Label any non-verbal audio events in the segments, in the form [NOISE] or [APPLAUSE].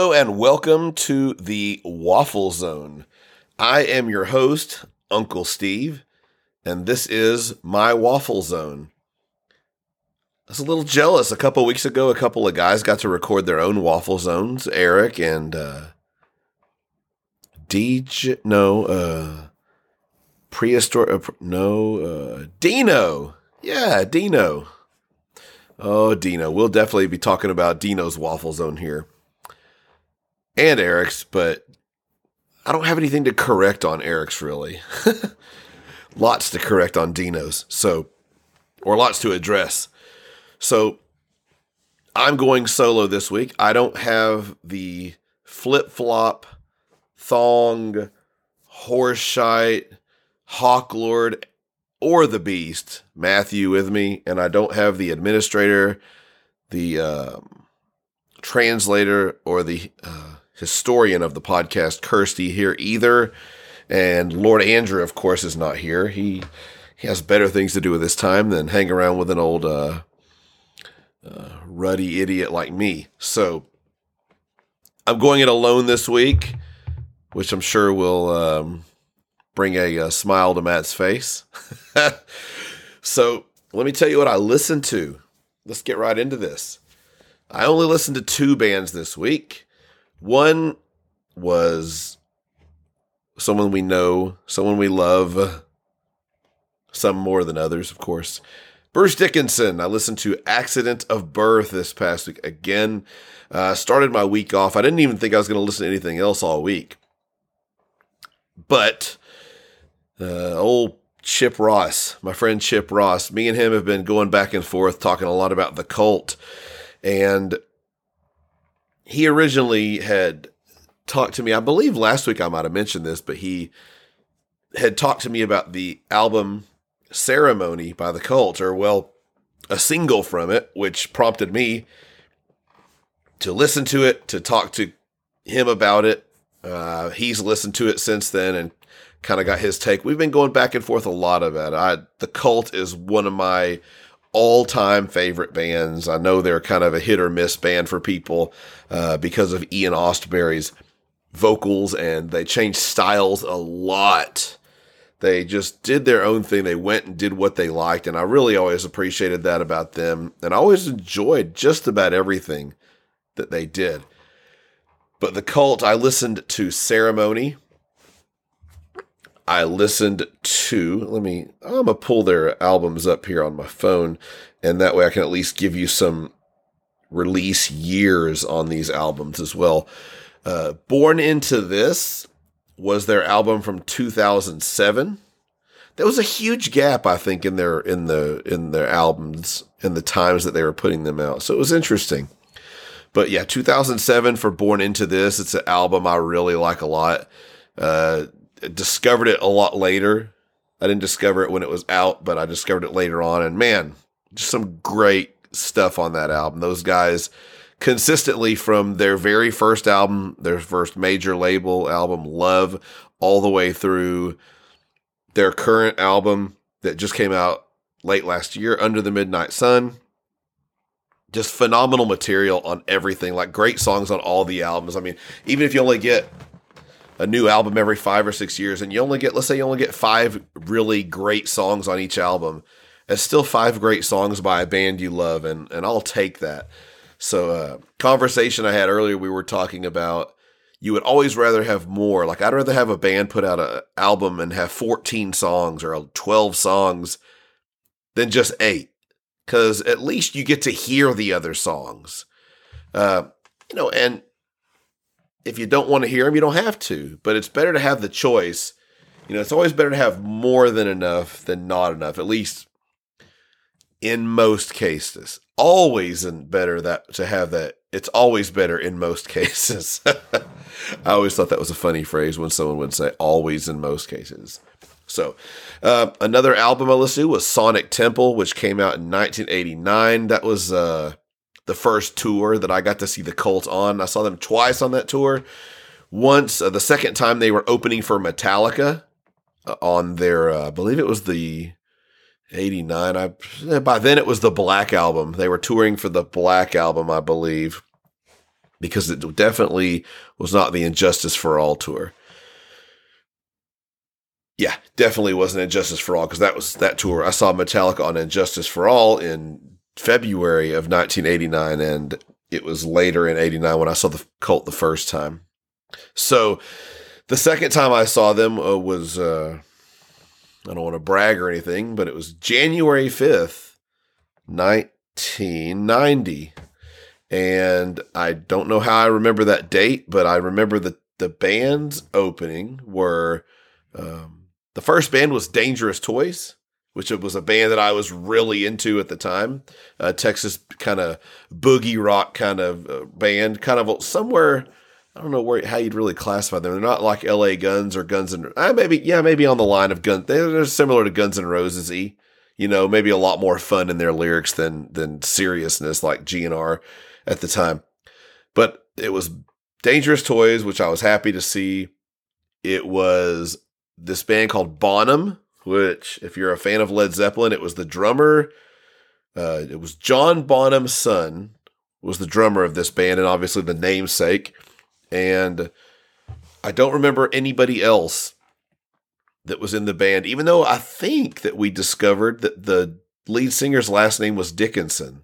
Hello and welcome to the Waffle Zone. I am your host, Uncle Steve, and this is my Waffle Zone. I was a little jealous. A couple weeks ago, a couple of guys got to record their own Waffle Zones. Eric and uh, DJ, no, uh, prehistoric, uh, no, uh, Dino. Yeah, Dino. Oh, Dino. We'll definitely be talking about Dino's Waffle Zone here and Eric's, but I don't have anything to correct on Eric's really. [LAUGHS] lots to correct on Dino's. So, or lots to address. So, I'm going solo this week. I don't have the flip flop, thong, horseshite, hawklord, or the beast, Matthew, with me, and I don't have the administrator, the um, translator, or the uh, historian of the podcast, Kirsty, here either. And Lord Andrew, of course, is not here. He he has better things to do with his time than hang around with an old uh, uh, ruddy idiot like me. So I'm going it alone this week, which I'm sure will um, bring a, a smile to Matt's face. [LAUGHS] so let me tell you what I listened to. Let's get right into this. I only listened to two bands this week. One was someone we know, someone we love, some more than others, of course. Bruce Dickinson. I listened to Accident of Birth this past week again. Uh, started my week off. I didn't even think I was going to listen to anything else all week. But uh, old Chip Ross, my friend Chip Ross, me and him have been going back and forth talking a lot about the cult. And he originally had talked to me. I believe last week I might have mentioned this, but he had talked to me about the album Ceremony by the Cult, or well, a single from it, which prompted me to listen to it, to talk to him about it. Uh, he's listened to it since then and kind of got his take. We've been going back and forth a lot about it. I, the Cult is one of my all time favorite bands. I know they're kind of a hit or miss band for people uh, because of Ian Astbury's vocals and they changed styles a lot. They just did their own thing. They went and did what they liked. And I really always appreciated that about them. And I always enjoyed just about everything that they did. But the cult, I listened to Ceremony. I listened to, let me, I'm going to pull their albums up here on my phone. And that way I can at least give you some release years on these albums as well. Uh, Born Into This was their album from 2007. There was a huge gap, I think, in their in the in their albums in the times that they were putting them out. So it was interesting. But yeah, 2007 for Born Into This. It's an album I really like a lot. Uh, discovered it a lot later. I didn't discover it when it was out, but I discovered it later on. And man, just some great stuff on that album. Those guys consistently from their very first album, their first major label album, Love, all the way through their current album that just came out late last year, Under the Midnight Sun. Just phenomenal material on everything, like great songs on all the albums. I mean, even if you only get a new album every five or six years and you only get, let's say you only get five really great songs on each album, it's still five great songs by a band you love, and, and I'll take that. So, uh, conversation I had earlier, we were talking about you would always rather have more. Like, I'd rather have a band put out an album and have 14 songs or 12 songs than just eight, because at least you get to hear the other songs. Uh, you know, and if you don't want to hear them, you don't have to, but it's better to have the choice. You know, it's always better to have more than enough than not enough, at least in most cases. Always and better that to have that. It's always better in most [LAUGHS] cases. [LAUGHS] I always thought that was a funny phrase when someone would say always in most cases. So, uh, another album I listened to was Sonic Temple, which came out in 1989. That was uh, the first tour that I got to see the Cult on. I saw them twice on that tour. Once, uh, the second time they were opening for Metallica uh, on their, uh, I believe it was the 89. I by then it was the Black album. They were touring for the Black album, I believe. because it definitely was not the And Justice for All tour. Yeah, definitely wasn't And Justice for All because that was that tour. I saw Metallica on And Justice for All in February of 1989, and it was later in 89 when I saw the cult the first time. So the second time I saw them uh, was, uh, I don't want to brag or anything, but it was January 5th, 1990. And I don't know how I remember that date, but I remember that the band's opening were um, the first band was Dangerous Toys, which was a band that I was really into at the time. Uh, Texas kind of boogie rock kind of uh, band, kind of somewhere. I don't know where how you'd really classify them. They're not like L.A. Guns or Guns and uh, maybe yeah maybe on the line of Guns. They're similar to Guns and Roses. E, you know, maybe a lot more fun in their lyrics than than seriousness like GNR at the time. But it was Dangerous Toys, which I was happy to see. It was this band called Bonham, which, if you're a fan of Led Zeppelin, it was the drummer. Uh, it was John Bonham's son was the drummer of this band, and obviously the namesake. And I don't remember anybody else that was in the band, even though I think that we discovered that the lead singer's last name was Dickinson.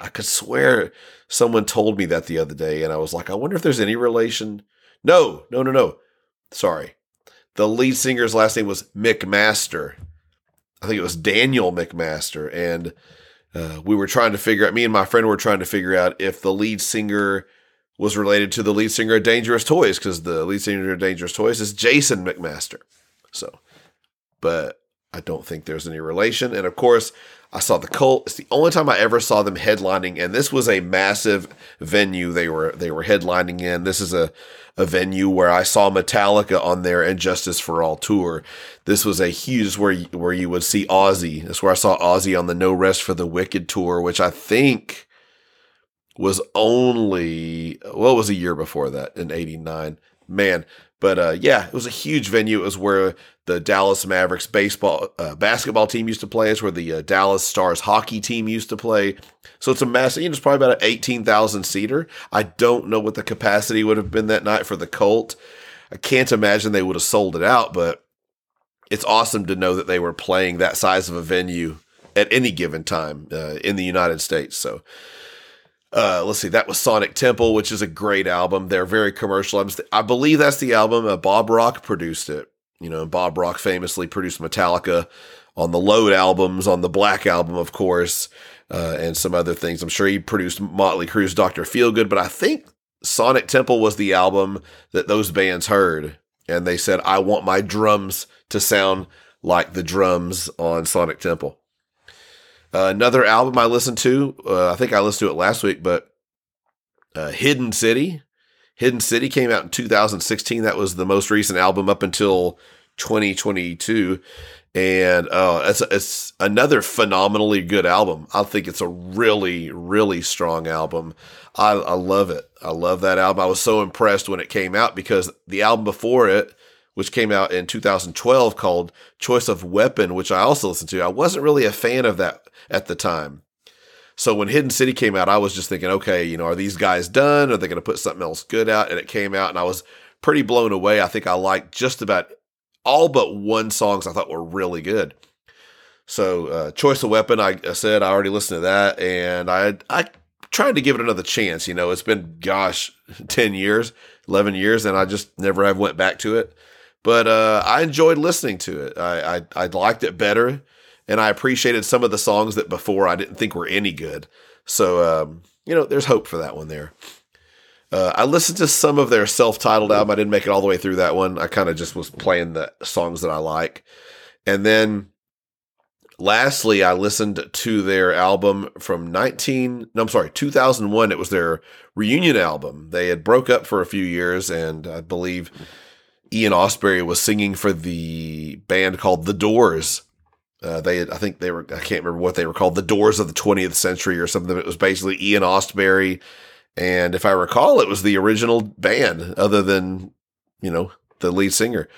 I could swear someone told me that the other day, and I was like, I wonder if there's any relation. No, no, no, no. Sorry. The lead singer's last name was McMaster. I think it was Daniel McMaster. And uh, we were trying to figure out, me and my friend were trying to figure out if the lead singer was related to the lead singer of Dangerous Toys, because the lead singer of Dangerous Toys is Jason McMaster. So, but I don't think there's any relation. And of course, I saw the Cult. It's the only time I ever saw them headlining, and this was a massive venue they were they were headlining in. This is a a venue where I saw Metallica on their And Justice for All tour. This was a huge where where you would see Ozzy. That's where I saw Ozzy on the No Rest for the Wicked tour, which I think was only well, was a year before that in '89. Man, but uh, yeah, it was a huge venue. It was where the Dallas Mavericks baseball uh, basketball team used to play. It's where the uh, Dallas Stars hockey team used to play. So it's a massive. You know, it's probably about an eighteen thousand seater. I don't know what the capacity would have been that night for the Cult. I can't imagine they would have sold it out, but it's awesome to know that they were playing that size of a venue at any given time uh, in the United States. So uh, let's see, that was Sonic Temple, which is a great album. They're very commercial. I believe that's the album. Uh, Bob Rock produced it. You know, Bob Rock famously produced Metallica on the Load albums, on the Black album, of course, uh, and some other things. I'm sure he produced Motley Crue's Doctor Feelgood, but I think Sonic Temple was the album that those bands heard, and they said, "I want my drums to sound like the drums on Sonic Temple." Uh, another album I listened to, uh, I think I listened to it last week, but uh, Hidden City. Hidden City came out in 2016. That was the most recent album up until 2022. And uh, it's, it's another phenomenally good album. I think it's a really, really strong album. I, I love it. I love that album. I was so impressed when it came out because the album before it, which came out in 2012 called Choice of Weapon, which I also listened to. I wasn't really a fan of that at the time. So when Hidden City came out, I was just thinking, okay, you know, are these guys done? Are they going to put something else good out? And it came out, and I was pretty blown away. I think I liked just about all but one songs I thought were really good. So uh, Choice of Weapon, I, I, said I already listened to that, and I I tried to give it another chance. You know, it's been gosh, [LAUGHS] ten years, eleven years, and I just never have went back to it. But uh, I enjoyed listening to it. I, I I liked it better and I appreciated some of the songs that before I didn't think were any good. So, um, you know, there's hope for that one there. Uh, I listened to some of their self-titled album. I didn't make it all the way through that one. I kind of just was playing the songs that I like, and then lastly, I listened to their album from 19. No, I'm sorry, 2001. It was their reunion album. They had broke up for a few years, and I believe Ian Astbury was singing for the band called The Doors uh, they, had, I think they were, I can't remember what they were called, the Doors of the 20th Century or something. It was basically Ian Astbury, and if I recall, it was the original band, other than you know the lead singer.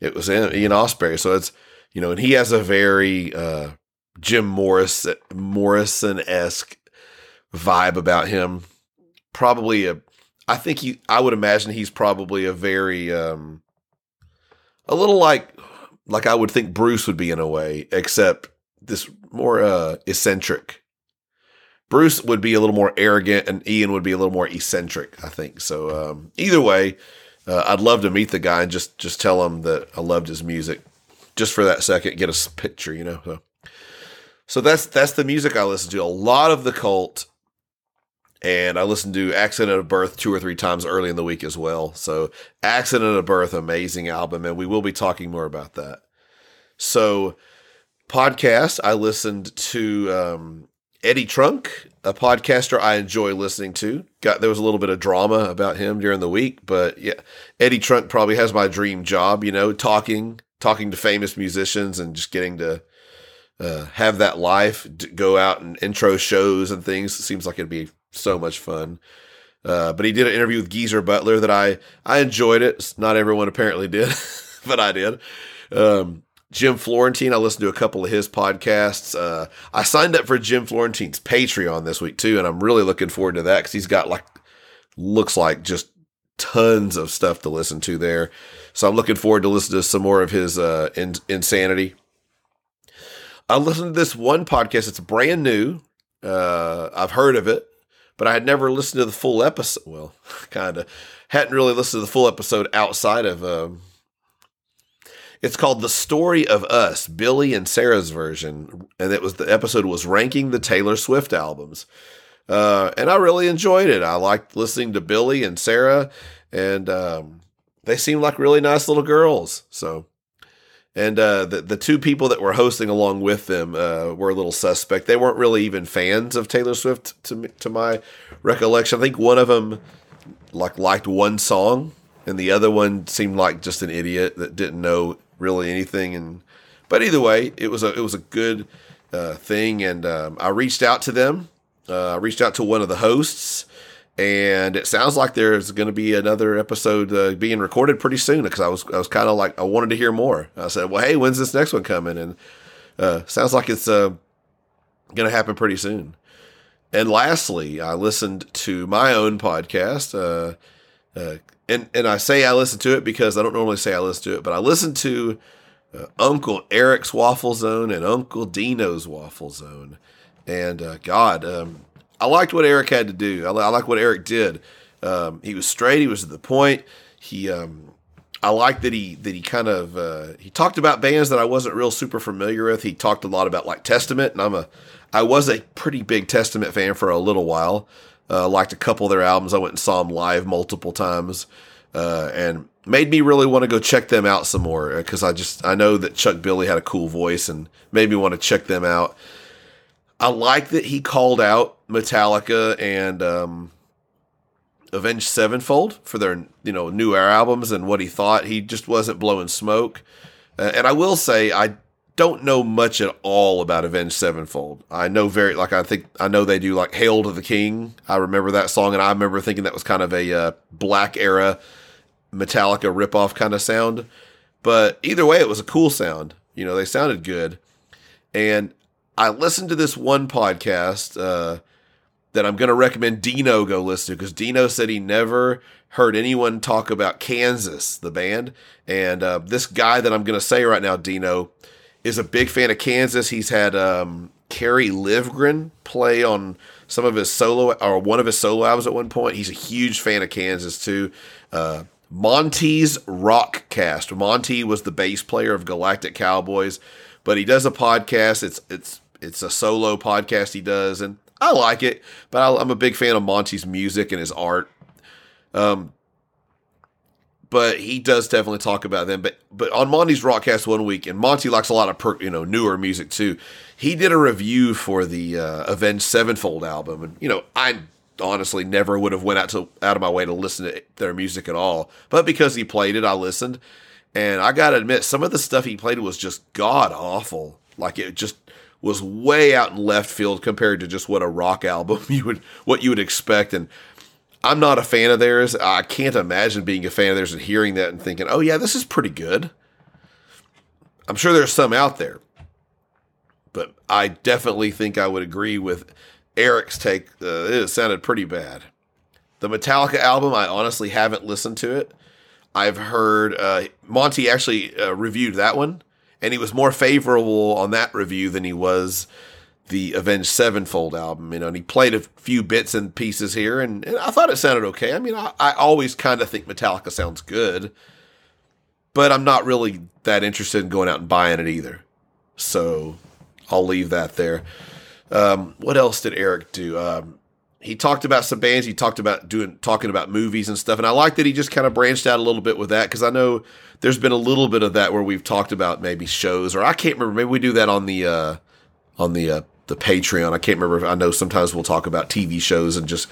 It was Ian Astbury, so it's you know, and he has a very uh, Jim Morris Morrison esque vibe about him. probably a. I think he. I would imagine he's probably a very um, a little like like I would think Bruce would be in a way, except this more uh, eccentric. Bruce would be a little more arrogant, and Ian would be a little more eccentric. I think so. Um, either way, uh, I'd love to meet the guy and just just tell him that I loved his music, just for that second, get a picture, you know. So, so that's that's the music I listen to. A lot of the cult, and I listened to Accident of Birth two or three times early in the week as well. So Accident of Birth, amazing album, and we will be talking more about that. So podcast, I listened to um, Eddie Trunk, a podcaster I enjoy listening to. Got there was a little bit of drama about him during the week, but yeah, Eddie Trunk probably has my dream job. You know, talking talking to famous musicians and just getting to uh, have that life, go out and intro shows and things. It seems like it'd be so much fun. Uh, but he did an interview with Geezer Butler that I I enjoyed it. Not everyone apparently did, [LAUGHS] but I did. Um, Jim Florentine, I listened to a couple of his podcasts. Uh, I signed up for Jim Florentine's Patreon this week too, and I'm really looking forward to that because he's got like looks like just tons of stuff to listen to there. So I'm looking forward to listening to some more of his uh, in- insanity. I listened to this one podcast. It's brand new. Uh, I've heard of it, but I had never listened to the full episode. Well, [LAUGHS] kind of hadn't really listened to the full episode outside of. Um, it's called "The Story of Us," Billy and Sarah's version, and it was the episode was ranking the Taylor Swift albums, uh, and I really enjoyed it. I liked listening to Billy and Sarah, and um, they seemed like really nice little girls. So and uh, the the two people that were hosting along with them uh, were a little suspect. They weren't really even fans of Taylor Swift, to to my recollection. I think one of them like liked one song, and the other one seemed like just an idiot that didn't know really anything. And but either way, it was a it was a good uh, thing, and um, I reached out to them. Uh, I reached out to one of the hosts and it sounds like there's going to be another episode uh, being recorded pretty soon because I was I was kind of like I wanted to hear more. I said, "Well, hey, when's this next one coming?" And uh, sounds like it's uh, going to happen pretty soon. And lastly, I listened to my own podcast, uh, uh, and and I say I listened to it because I don't normally say I listen to it, but I listened to uh, Uncle Eric's Waffle Zone and Uncle Dino's Waffle Zone, and God. Um, I liked what Eric had to do. I, I like what Eric did. Um, he was straight. He was to the point. He, um, I like that he that he kind of uh, he talked about bands that I wasn't real super familiar with. He talked a lot about like Testament, and I'm a I was a pretty big Testament fan for a little while. Uh, liked a couple of their albums. I went and saw them live multiple times, uh, and made me really want to go check them out some more because I just I know that Chuck Billy had a cool voice and made me want to check them out. I like that he called out Metallica and um, Avenged Sevenfold for their you know new air albums and what he thought. He just wasn't blowing smoke. Uh, and I will say I don't know much at all about Avenged Sevenfold. I know very like I think I know they do like Hail to the King. I remember that song and I remember thinking that was kind of a uh, black era Metallica ripoff kind of sound. But either way, it was a cool sound. You know, they sounded good. And I listened to this one podcast uh, that I'm going to recommend Dino go listen to because Dino said he never heard anyone talk about Kansas, the band. And uh, this guy that I'm going to say right now, Dino, is a big fan of Kansas. He's had um, Kerry Livgren play on some of his solo or one of his solo albums at one point. He's a huge fan of Kansas too. Uh, Monty's Rock Cast. Monty was the bass player of Galactic Cowboys, but he does a podcast. It's it's it's a solo podcast he does, and I like it. But I, am a big fan of Monty's music and his art. Um, but he does definitely talk about them. But but on Monty's Rockcast one week, and Monty likes a lot of per, you know newer music too. He did a review for the uh, Avenged Sevenfold album, and you know I honestly never would have went out to out of my way to listen to their music at all. But because he played it, I listened, and I gotta admit, some of the stuff he played was just god awful. Like it just was way out in left field compared to just what a rock [LAUGHS] album you would what you would expect and I'm not a fan of theirs. I can't imagine being a fan of theirs and hearing that and thinking, "Oh yeah, this is pretty good." I'm sure there's some out there. But I definitely think I would agree with Eric's take. Uh, it sounded pretty bad. The Metallica album, I honestly haven't listened to it. I've heard uh, Monty actually uh, reviewed that one, and he was more favorable on that review than he was the Avenged Sevenfold album. You know, and he played a few bits and pieces here, and, and I thought it sounded okay. I mean, I, I always kind of think Metallica sounds good, but I'm not really that interested in going out and buying it either. So I'll leave that there. Um, what else did Eric do? Um, he talked about some bands. He talked about doing talking about movies and stuff, and I like that he just kind of branched out a little bit with that because I know there's been a little bit of that where we've talked about maybe shows or I can't remember. Maybe we do that on the uh, on the uh, the Patreon. I can't remember. I know sometimes we'll talk about TV shows and just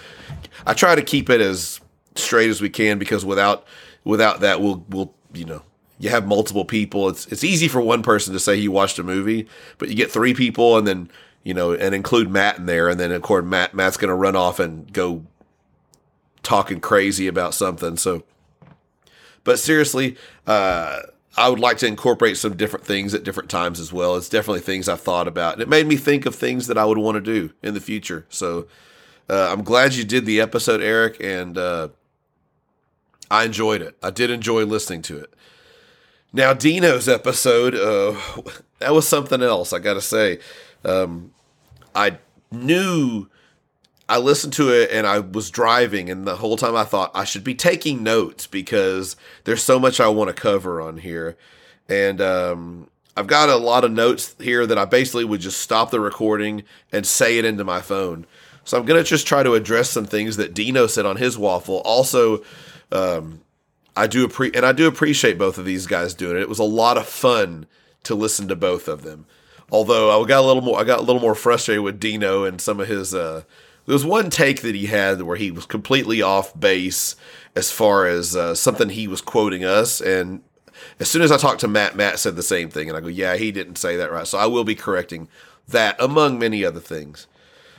I try to keep it as straight as we can because without without that we'll we'll you know you have multiple people. It's it's easy for one person to say he watched a movie, but you get three people and then you know, and include Matt in there, and then of course Matt Matt's going to run off and go talking crazy about something. So, but seriously, uh, I would like to incorporate some different things at different times as well. It's definitely things I've thought about, and it made me think of things that I would want to do in the future. So, uh, I'm glad you did the episode, Eric, and uh, I enjoyed it. I did enjoy listening to it. Now, Dino's episode, uh, [LAUGHS] that was something else. I got to say um, I knew I listened to it and I was driving, and the whole time I thought I should be taking notes because there's so much I want to cover on here. And um, I've got a lot of notes here that I basically would just stop the recording and say it into my phone. So I'm going to just try to address some things that Dino said on his waffle. Also, um, I do appreciate and I do appreciate both of these guys doing it. It was a lot of fun to listen to both of them. Although I got a little more, I got a little more frustrated with Dino and some of his. Uh, there was one take that he had where he was completely off base as far as uh, something he was quoting us, and as soon as I talked to Matt, Matt said the same thing, and I go, "Yeah, he didn't say that right." So I will be correcting that among many other things.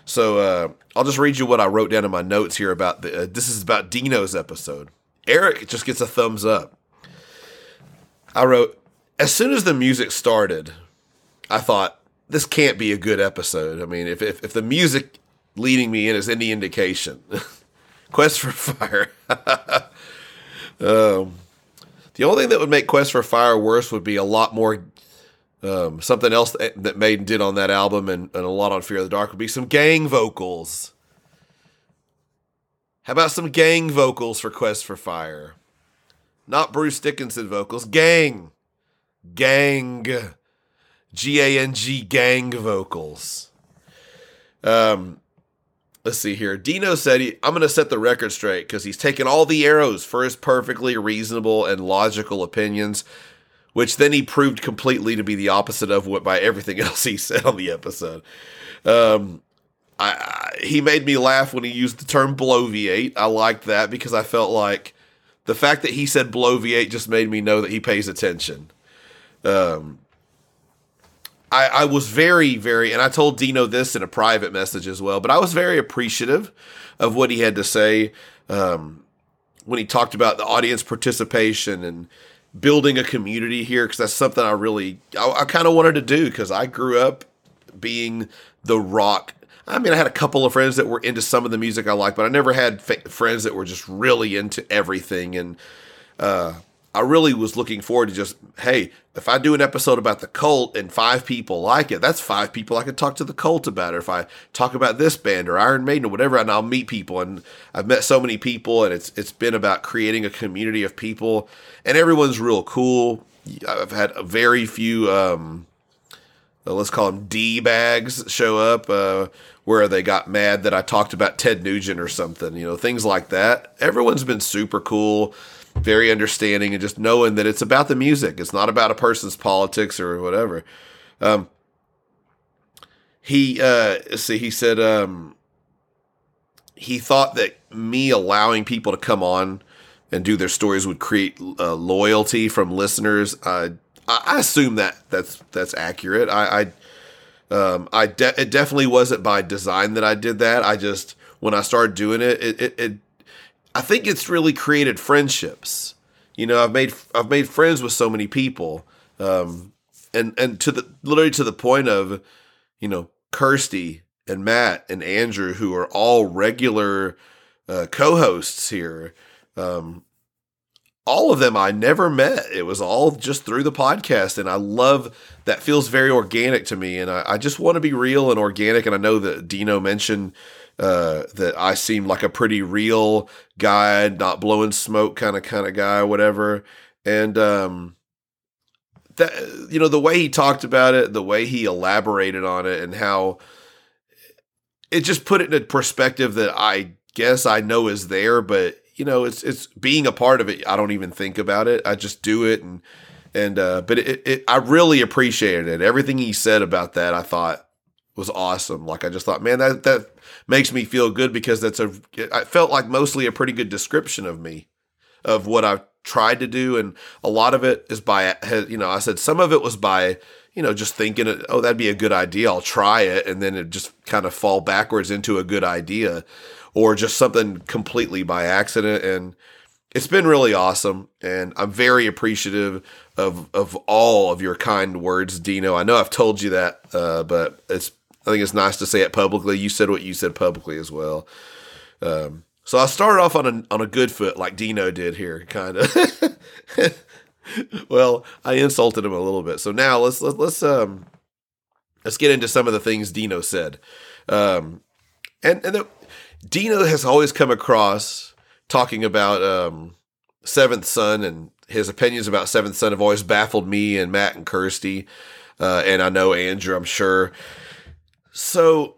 So uh, I'll just read you what I wrote down in my notes here about the. Uh, this is about Dino's episode. Eric just gets a thumbs up. I wrote, as soon as the music started, I thought this can't be a good episode. I mean, if if, if the music leading me in is any indication, [LAUGHS] Quest for Fire. [LAUGHS] um, the only thing that would make Quest for Fire worse would be a lot more. Um, something else that, that Maiden did on that album and, and a lot on Fear of the Dark would be some gang vocals. How about some gang vocals for Quest for Fire? Not Bruce Dickinson vocals, gang. Gang. G A N G gang vocals. Um, let's see here. Dino said he, I'm going to set the record straight because he's taken all the arrows for his perfectly reasonable and logical opinions, which then he proved completely to be the opposite of what by everything [LAUGHS] else he said on the episode. Um, I, I, he made me laugh when he used the term bloviate. I liked that because I felt like the fact that he said bloviate just made me know that he pays attention. Um, I, I was very, very, and I told Dino this in a private message as well, but I was very appreciative of what he had to say um, when he talked about the audience participation and building a community here, because that's something I really, I, I kind of wanted to do because I grew up being the rock. I mean, I had a couple of friends that were into some of the music I like, but I never had fa- friends that were just really into everything. And, uh, I really was looking forward to just, hey, if I do an episode about the cult and five people like it, that's five people I could talk to the cult about. Or if I talk about this band or Iron Maiden or whatever, and I'll meet people. And I've met so many people, and it's it's been about creating a community of people, and everyone's real cool. I've had a very few, um, uh, let's call them D bags, show up. Uh, where they got mad that I talked about Ted Nugent or something, you know, things like that. Everyone's been super cool very understanding and just knowing that it's about the music. It's not about a person's politics or whatever. Um, he uh, see he said um, he thought that me allowing people to come on and do their stories would create uh, loyalty from listeners. Uh, I assume that that's that's accurate. I I, um, I de- it definitely wasn't by design that I did that. I just when I started doing it, it, it, it I think it's really created friendships. You know, I've made I've made friends with so many people, um, and and to the literally to the point of, you know, Kirsty and Matt and Andrew, who are all regular uh, co-hosts here. Um, all of them I never met. It was all just through the podcast. And I love that feels very organic to me. And I, I just want to be real and organic. And I know that Dino mentioned uh, that I seem like a pretty real guy, not blowing smoke kind of kind of guy, whatever. And um, that you know the way he talked about it, the way he elaborated on it, and how it just put it in a perspective that I guess I know is there, but you know, it's it's being a part of it. I don't even think about it. I just do it, and and uh, but it, it I really appreciated it. Everything he said about that, I thought was awesome. Like I just thought, man, that that makes me feel good because that's a. I felt like mostly a pretty good description of me, of what I've tried to do, and a lot of it is by you know I said some of it was by you know just thinking oh that'd be a good idea I'll try it and then it just kind of fall backwards into a good idea or just something completely by accident. And it's been really awesome. And I'm very appreciative of, of all of your kind words, Dino. I know I've told you that, uh, but it's, I think it's nice to say it publicly. You said what you said publicly as well. Um, so I started off on a on a good foot, like Dino did here, kind of. [LAUGHS] well, I insulted him a little bit. So now let's let's let's um let's get into some of the things Dino said. Um, and and the, Dino has always come across talking about um, Seventh Son and his opinions about Seventh Son have always baffled me and Matt and Kirsty, uh, and I know Andrew, I'm sure. So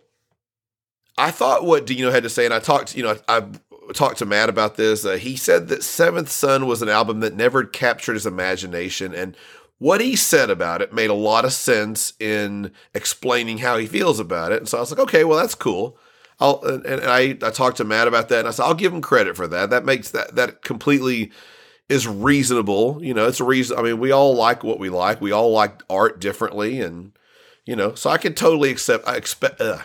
I thought what Dino had to say, and I talked, you know, I, I talked to Matt about this. Uh, he said that Seventh Son was an album that never captured his imagination, and what he said about it made a lot of sense in explaining how he feels about it. And so I was like, okay, well, that's cool. I'll and, and I I talked to Matt about that, and I said I'll give him credit for that. That makes that that completely is reasonable. You know, it's a reason. I mean, we all like what we like. We all like art differently, and you know, so I can totally accept. I expect. Uh,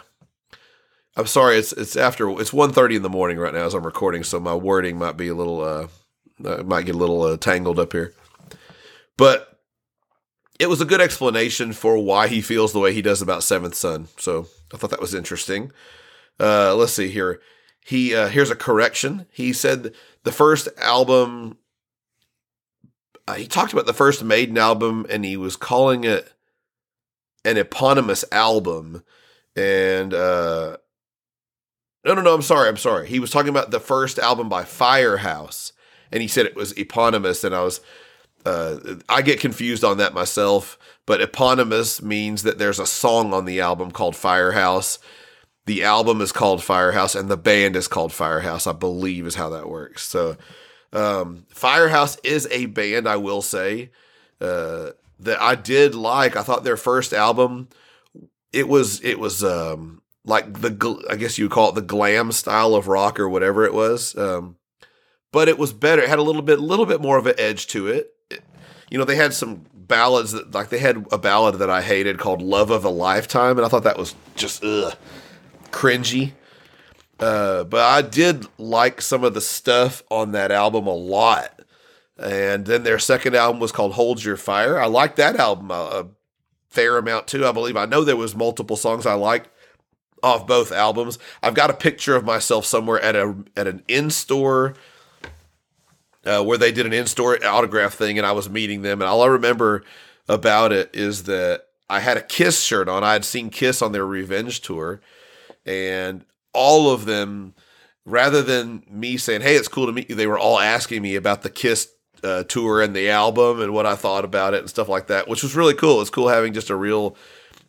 I'm sorry. It's it's after it's 1.30 in the morning right now as I'm recording, so my wording might be a little uh, uh might get a little uh, tangled up here, but it was a good explanation for why he feels the way he does about Seventh Son. So I thought that was interesting. Uh, let's see here. He uh, here's a correction. He said the first album. Uh, he talked about the first Maiden album, and he was calling it an eponymous album. And uh, no, no, no. I'm sorry. I'm sorry. He was talking about the first album by Firehouse, and he said it was eponymous. And I was, uh, I get confused on that myself. But eponymous means that there's a song on the album called Firehouse, the album is called Firehouse and the band is called Firehouse, I believe is how that works. So, um, Firehouse is a band, I will say, uh, that I did like. I thought their first album, it was, it was, um, like the, I guess you would call it the glam style of rock or whatever it was. Um, but it was better. It had a little bit, little bit more of an edge to it. it you know, they had some ballads that, like, they had a ballad that I hated called "Love of a Lifetime," and I thought that was just ugh cringy. Uh, but I did like some of the stuff on that album a lot. And then their second album was called Hold Your Fire. I liked that album a, fair amount too. I believe I know there was multiple songs I liked off both albums. I've got a picture of myself somewhere at a at an in store uh, where they did an in store autograph thing, and I was meeting them. And all I remember about it is that I had a Kiss shirt on. I had seen Kiss on their Revenge tour, and all of them, rather than me saying, "Hey, it's cool to meet you," they were all asking me about the Kiss uh, tour and the album and what I thought about it and stuff like that, which was really cool. It's cool having just a real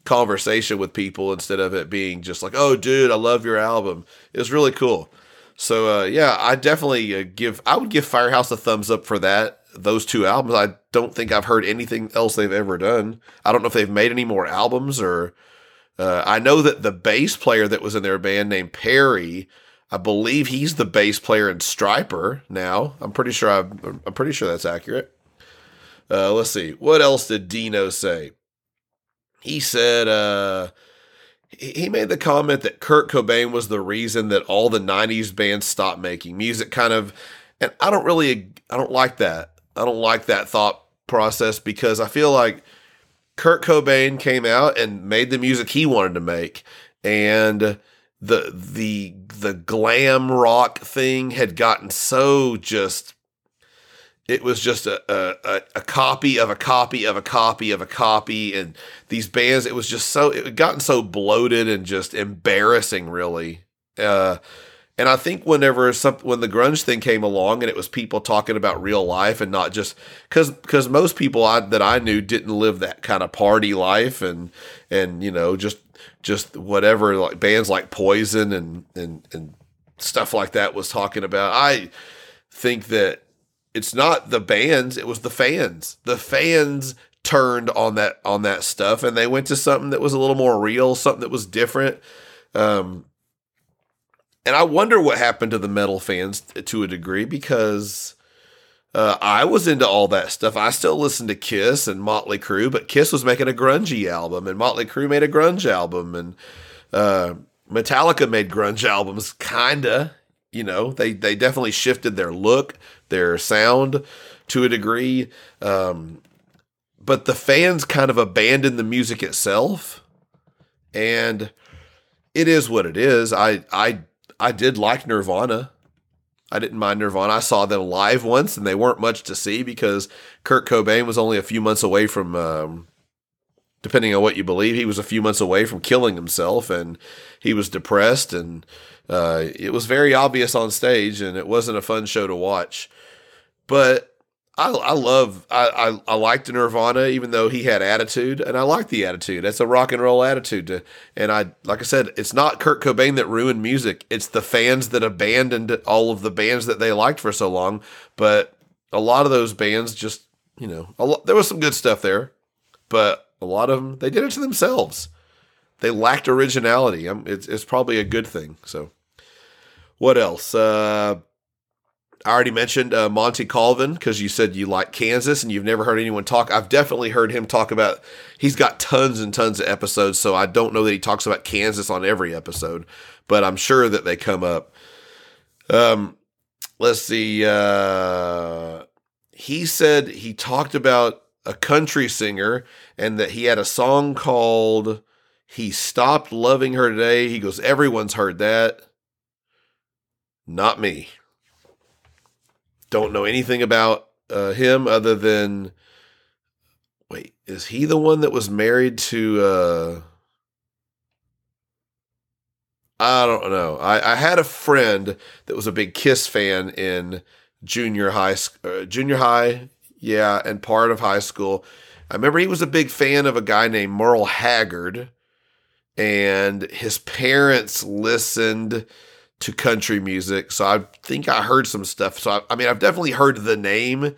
conversation with people instead of it being just like, "Oh, dude, I love your album." It was really cool. So uh, yeah, I definitely uh, give I would give Firehouse a thumbs up for that. Those two albums, I don't think I've heard anything else they've ever done. I don't know if they've made any more albums or uh, I know that the bass player that was in their band named Perry, I believe he's the bass player in Stryper now. I'm pretty sure I'm, I'm pretty sure that's accurate. Uh, let's see. What else did Dino say? He said uh, he made the comment that Kurt Cobain was the reason that all the 90s bands stopped making music kind of and I don't really I don't like that. I don't like that thought process because I feel like Kurt Cobain came out and made the music he wanted to make. And the the the glam rock thing had gotten so just it was just a, a, a copy of a copy of a copy of a copy and these bands it was just so it had gotten so bloated and just embarrassing really. Uh, and I think whenever some when the grunge thing came along and it was people talking about real life and not just because because most people I, that I knew didn't live that kind of party life and and you know just just whatever like bands like Poison and and and stuff like that was talking about. I think that it's not the bands, it was the fans. The fans turned on that on that stuff and they went to something that was a little more real, something that was different. Um and I wonder what happened to the metal fans to a degree because uh, I was into all that stuff. I still listen to Kiss and Motley Crue, but Kiss was making a grungy album, and Motley Crue made a grunge album, and uh, Metallica made grunge albums, kinda. You know, they they definitely shifted their look, their sound to a degree, um, but the fans kind of abandoned the music itself, and it is what it is. I I I did like Nirvana. I didn't mind Nirvana. I saw them live once, and they weren't much to see because Kurt Cobain was only a few months away from, um, depending on what you believe, he was a few months away from killing himself, and he was depressed, and uh, it was very obvious on stage, and it wasn't a fun show to watch. But I, I love I, I, I liked Nirvana even though he had attitude and I like the attitude. That's a rock and roll attitude to, and I like I said, it's not Kurt Cobain that ruined music. It's the fans that abandoned all of the bands that they liked for so long. But a lot of those bands just you know there was some good stuff there, but a lot of them they did it to themselves. They lacked originality. it's it's probably a good thing. So what else? Uh, I already mentioned uh, Monty Colvin because you said you like Kansas and you've never heard anyone talk. I've definitely heard him talk about. He's got tons and tons of episodes, so I don't know that he talks about Kansas on every episode, but I'm sure that they come up. Um, let's see. Uh, he said he talked about a country singer and that he had a song called "He Stopped Loving Her Today." He goes, "Everyone's heard that." Not me don't know anything about uh, him other than wait, is he the one that was married to? Uh, I don't know. I, I had a friend that was a big Kiss fan in junior high, uh, junior high, yeah, and part of high school. I remember he was a big fan of a guy named Merle Haggard, and his parents listened to country music. So I think I heard some stuff. So I, I, mean, I've definitely heard the name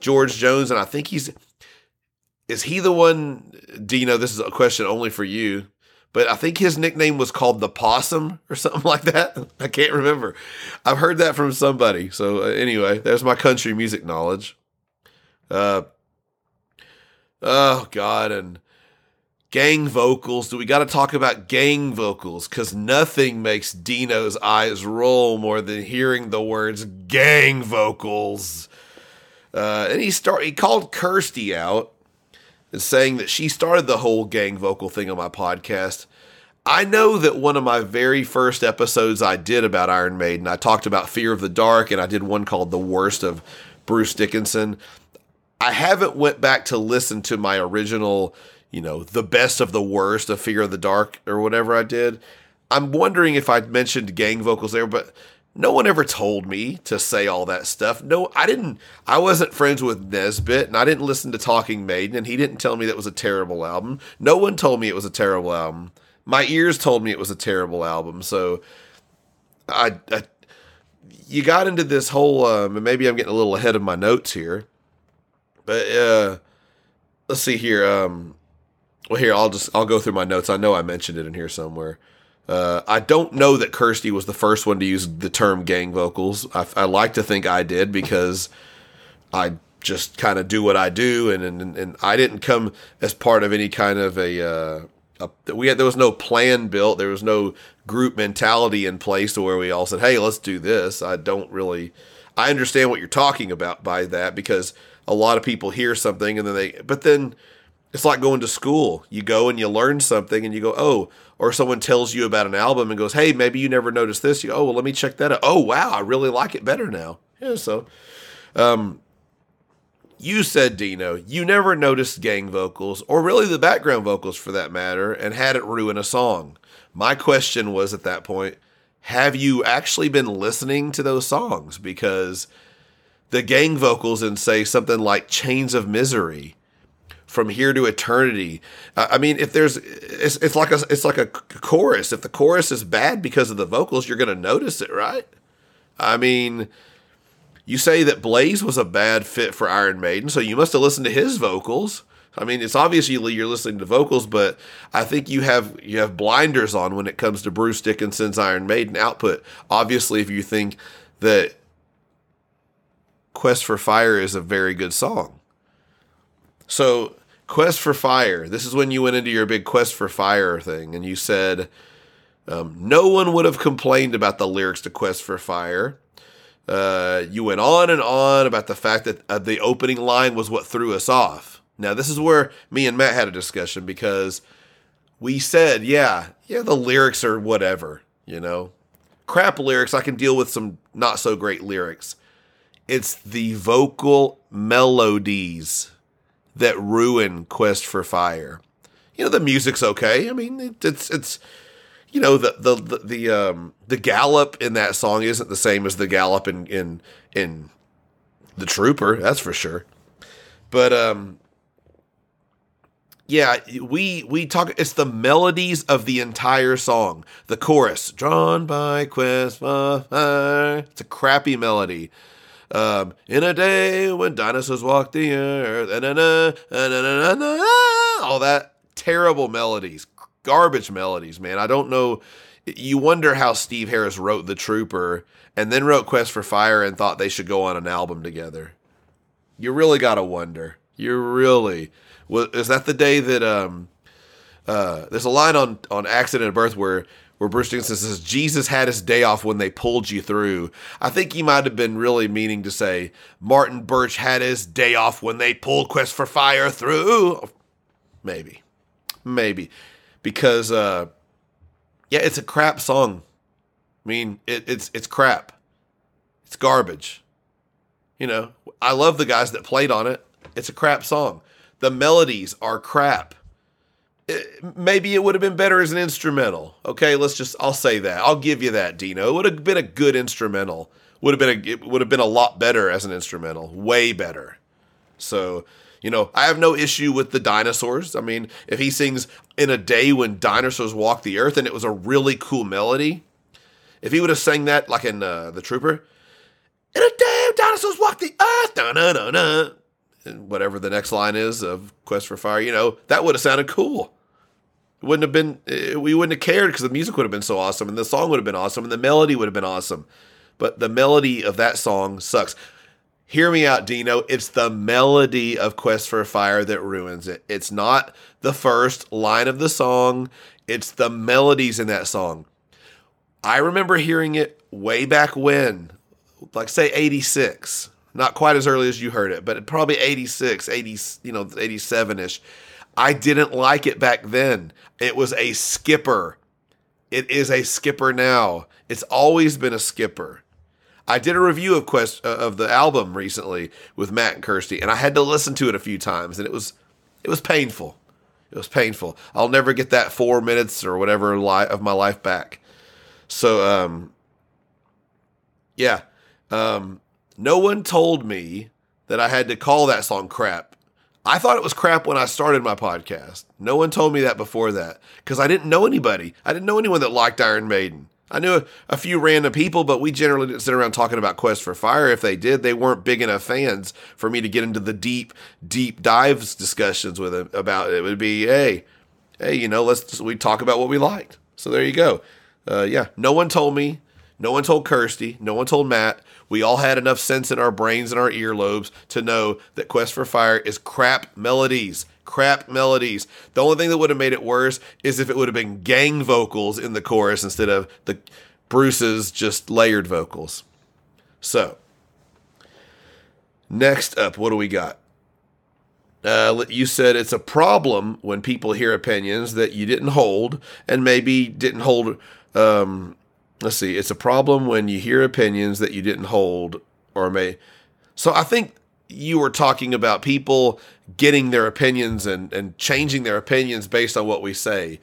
George Jones, and I think he's is he the one? Dino, this is a question only for you, but I think his nickname was called the Possum or [LAUGHS] something like that. I can't remember. I've heard that from somebody. So uh, anyway, there's my country music knowledge. Uh, oh God, and gang vocals. Do we got to talk about gang vocals? Because nothing makes Dino's eyes roll more than hearing the words gang vocals. Uh, and he start he called Kirsty out and saying that she started the whole gang vocal thing on my podcast. I know that one of my very first episodes I did about Iron Maiden, I talked about Fear of the Dark, and I did one called The Worst of Bruce Dickinson. I haven't went back to listen to my original you know, the best of the worst of Fear of the Dark or whatever I did. I'm wondering if I mentioned gang vocals there, but no one ever told me to say all that stuff. No, I didn't. I wasn't friends with Nesbitt, and I didn't listen to Talking Maiden, and he didn't tell me that was a terrible album. No one told me it was a terrible album. My ears told me it was a terrible album. So, I, I you got into this whole. Um, and maybe I'm getting a little ahead of my notes here, but uh, let's see here. Um, well, here I'll just I'll go through my notes. I know I mentioned it in here somewhere. Uh, I don't know that Kirsty was the first one to use the term gang vocals. I, I like to think I did because I just kind of do what I do, and, and and I didn't come as part of any kind of a. Uh, a we had there was no plan built. There was no group mentality in place to where we all said, "Hey, let's do this." I don't really. I understand what you're talking about by that because a lot of people hear something and then they, but then It's like going to school. You go and you learn something and you go, oh, or someone tells you about an album and goes, hey, maybe you never noticed this. You go, oh, well, let me check that out. Oh, wow, I really like it better now. Yeah, so um, you said, Dino, you never noticed gang vocals, or really the background vocals for that matter, and had it ruin a song. My question was at that point, have you actually been listening to those songs? Because the gang vocals in, say, something like Chains of Misery from here to eternity. Uh, I mean, if there's, it's, it's like a, it's like a chorus. If the chorus is bad because of the vocals, you're going to notice it, right? I mean, you say that Blaze was a bad fit for Iron Maiden, so you must have listened to his vocals. I mean, it's obviously you're listening to vocals, but I think you have you have blinders on when it comes to Bruce Dickinson's Iron Maiden output. Obviously, if you think that Quest for Fire is a very good song. So Quest for Fire. This is when you went into your big Quest for Fire thing, and you said um, no one would have complained about the lyrics to Quest for Fire. Uh, you went on and on about the fact that uh, the opening line was what threw us off. Now, this is where me and Matt had a discussion because we said, yeah, yeah, the lyrics are whatever, you know, crap lyrics. I can deal with some not so great lyrics. It's the vocal melodies that ruin Quest for Fire. You know, the music's okay. I mean, it, it's it's you know the the the the, um, the gallop in that song isn't the same as the gallop in in in the Trooper. That's for sure. But um, yeah, we we talk. It's the melodies of the entire song. The chorus, drawn by Quest for Fire. It's a crappy melody. Um, in a day when dinosaurs walked the earth, all that terrible melodies, garbage melodies, man. I don't know. You wonder how Steve Harris wrote The Trooper and then wrote Quest for Fire and thought they should go on an album together. You really got to wonder. You really. Is that the day that um uh there's a line on on Accident of Birth where where Bruce Dickinson says Jesus had his day off when they pulled you through. I think he might have been really meaning to say Martin Birch had his day off when they pulled Quest for Fire through. Maybe, maybe because uh, yeah, it's a crap song. I mean, it, it's it's crap. It's garbage. You know, I love the guys that played on it. It's a crap song. The melodies are crap maybe it would have been better as an instrumental. Okay, let's just I'll say that. I'll give you that, Dino. It would have been a good instrumental. Would have been a it would have been a lot better as an instrumental. Way better. So, you know, I have no issue with the dinosaurs. I mean, if he sings in a day when dinosaurs walk the earth and it was a really cool melody, if he would have sang that like in uh, The Trooper, in a day dinosaurs walk the earth, da na na, and whatever the next line is of Quest for Fire, you know, that would have sounded cool. Wouldn't have been eh, we wouldn't have cared because the music would have been so awesome and the song would have been awesome and the melody would have been awesome. But the melody of that song sucks. Hear me out dino. It's the melody of quest for fire that ruins it. It's not the first line of the song. It's the melodies in that song. I remember hearing it way back when like say 86 not quite as early as you heard it but probably 86 80 you know 87ish I didn't like it back then. It was a skipper. It is a skipper now. It's always been a skipper. I did a review of Quest uh, of the album recently with Matt and Kirsty, and I had to listen to it a few times, and it was it was painful. It was painful. I'll never get that four minutes or whatever li- of my life back. So, um, yeah, um, no one told me that I had to call that song crap I thought it was crap when I started my podcast. No one told me that before that because I didn't know anybody. I didn't know anyone that liked Iron Maiden. I knew a, a, few random people, but we generally didn't sit around talking about Quest for Fire. If they did, they weren't big enough fans for me to get into the deep, deep dives discussions with them about it. it would be, hey, hey, you know, let's we talk about what we liked. So there you go. Uh, yeah, no one told me. No one told Kirsty. No one told Matt. We all had enough sense in our brains and our earlobes to know that Quest for Fire is crap melodies. Crap melodies. The only thing that would have made it worse is if it would have been gang vocals in the chorus instead of the Bruce's just layered vocals. So, next up, what do we got? Uh, you said it's a problem when people hear opinions that you didn't hold and maybe didn't hold. Um, let's see, it's a problem when you hear opinions that you didn't hold or may. So I think you were talking about people getting their opinions and, and changing their opinions based on what we say.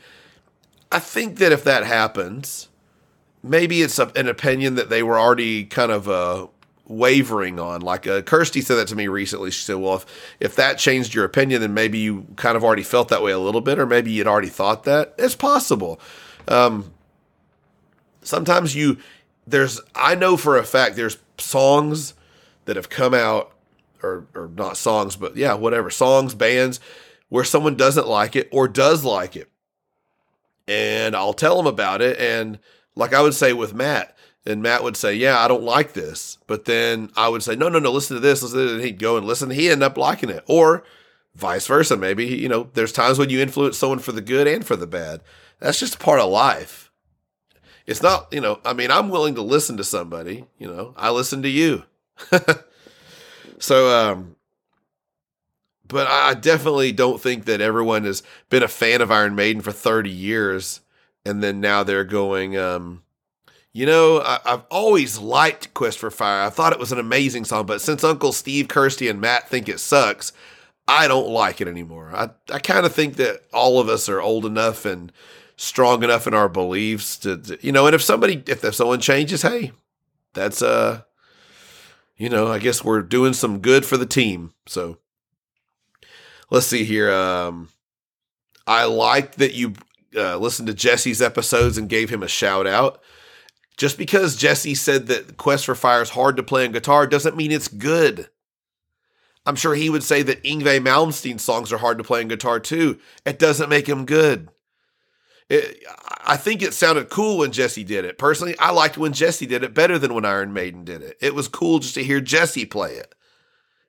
I think that if that happens, maybe it's a, an opinion that they were already kind of uh, wavering on. Like uh, Kirsty said that to me recently. She said, "Well, if if that changed your opinion, then maybe you kind of already felt that way a little bit, or maybe you'd already thought that. It's possible. Um, sometimes you there's I know for a fact there's songs that have come out or or not songs, but yeah, whatever songs, bands where someone doesn't like it or does like it, and I'll tell them about it. And like I would say with Matt, and Matt would say, "Yeah, I don't like this," but then I would say, "No, no, no, listen to this." Listen to this. And he'd go and listen. He'd end up liking it, or vice versa. Maybe you know, there's times when you influence someone for the good and for the bad. That's just part of life. It's not, you know. I mean, I'm willing to listen to somebody. You know, I listen to you. [LAUGHS] so, um, but I definitely don't think that everyone has been a fan of Iron Maiden for 30 years, and then now they're going. Um, you know, I, have always liked Quest for Fire. I thought it was an amazing song, but since Uncle Steve, Kirsty, and Matt think it sucks, I don't like it anymore. I, I kind of think that all of us are old enough and strong enough in our beliefs to, to, you know, and if somebody, if, if someone changes, hey, that's, uh, you know, I guess we're doing some good for the team. So let's see here. Um, I like that you uh, listened to Jesse's episodes and gave him a shout out. Just because Jesse said that Quest for Fire is hard to play on guitar doesn't mean it's good. I'm sure he would say that Yngwie Malmsteen's songs are hard to play on guitar too. It doesn't make him good. It, I think it sounded cool when Jesse did it. Personally, I liked when Jesse did it better than when Iron Maiden did it. It was cool just to hear Jesse play it.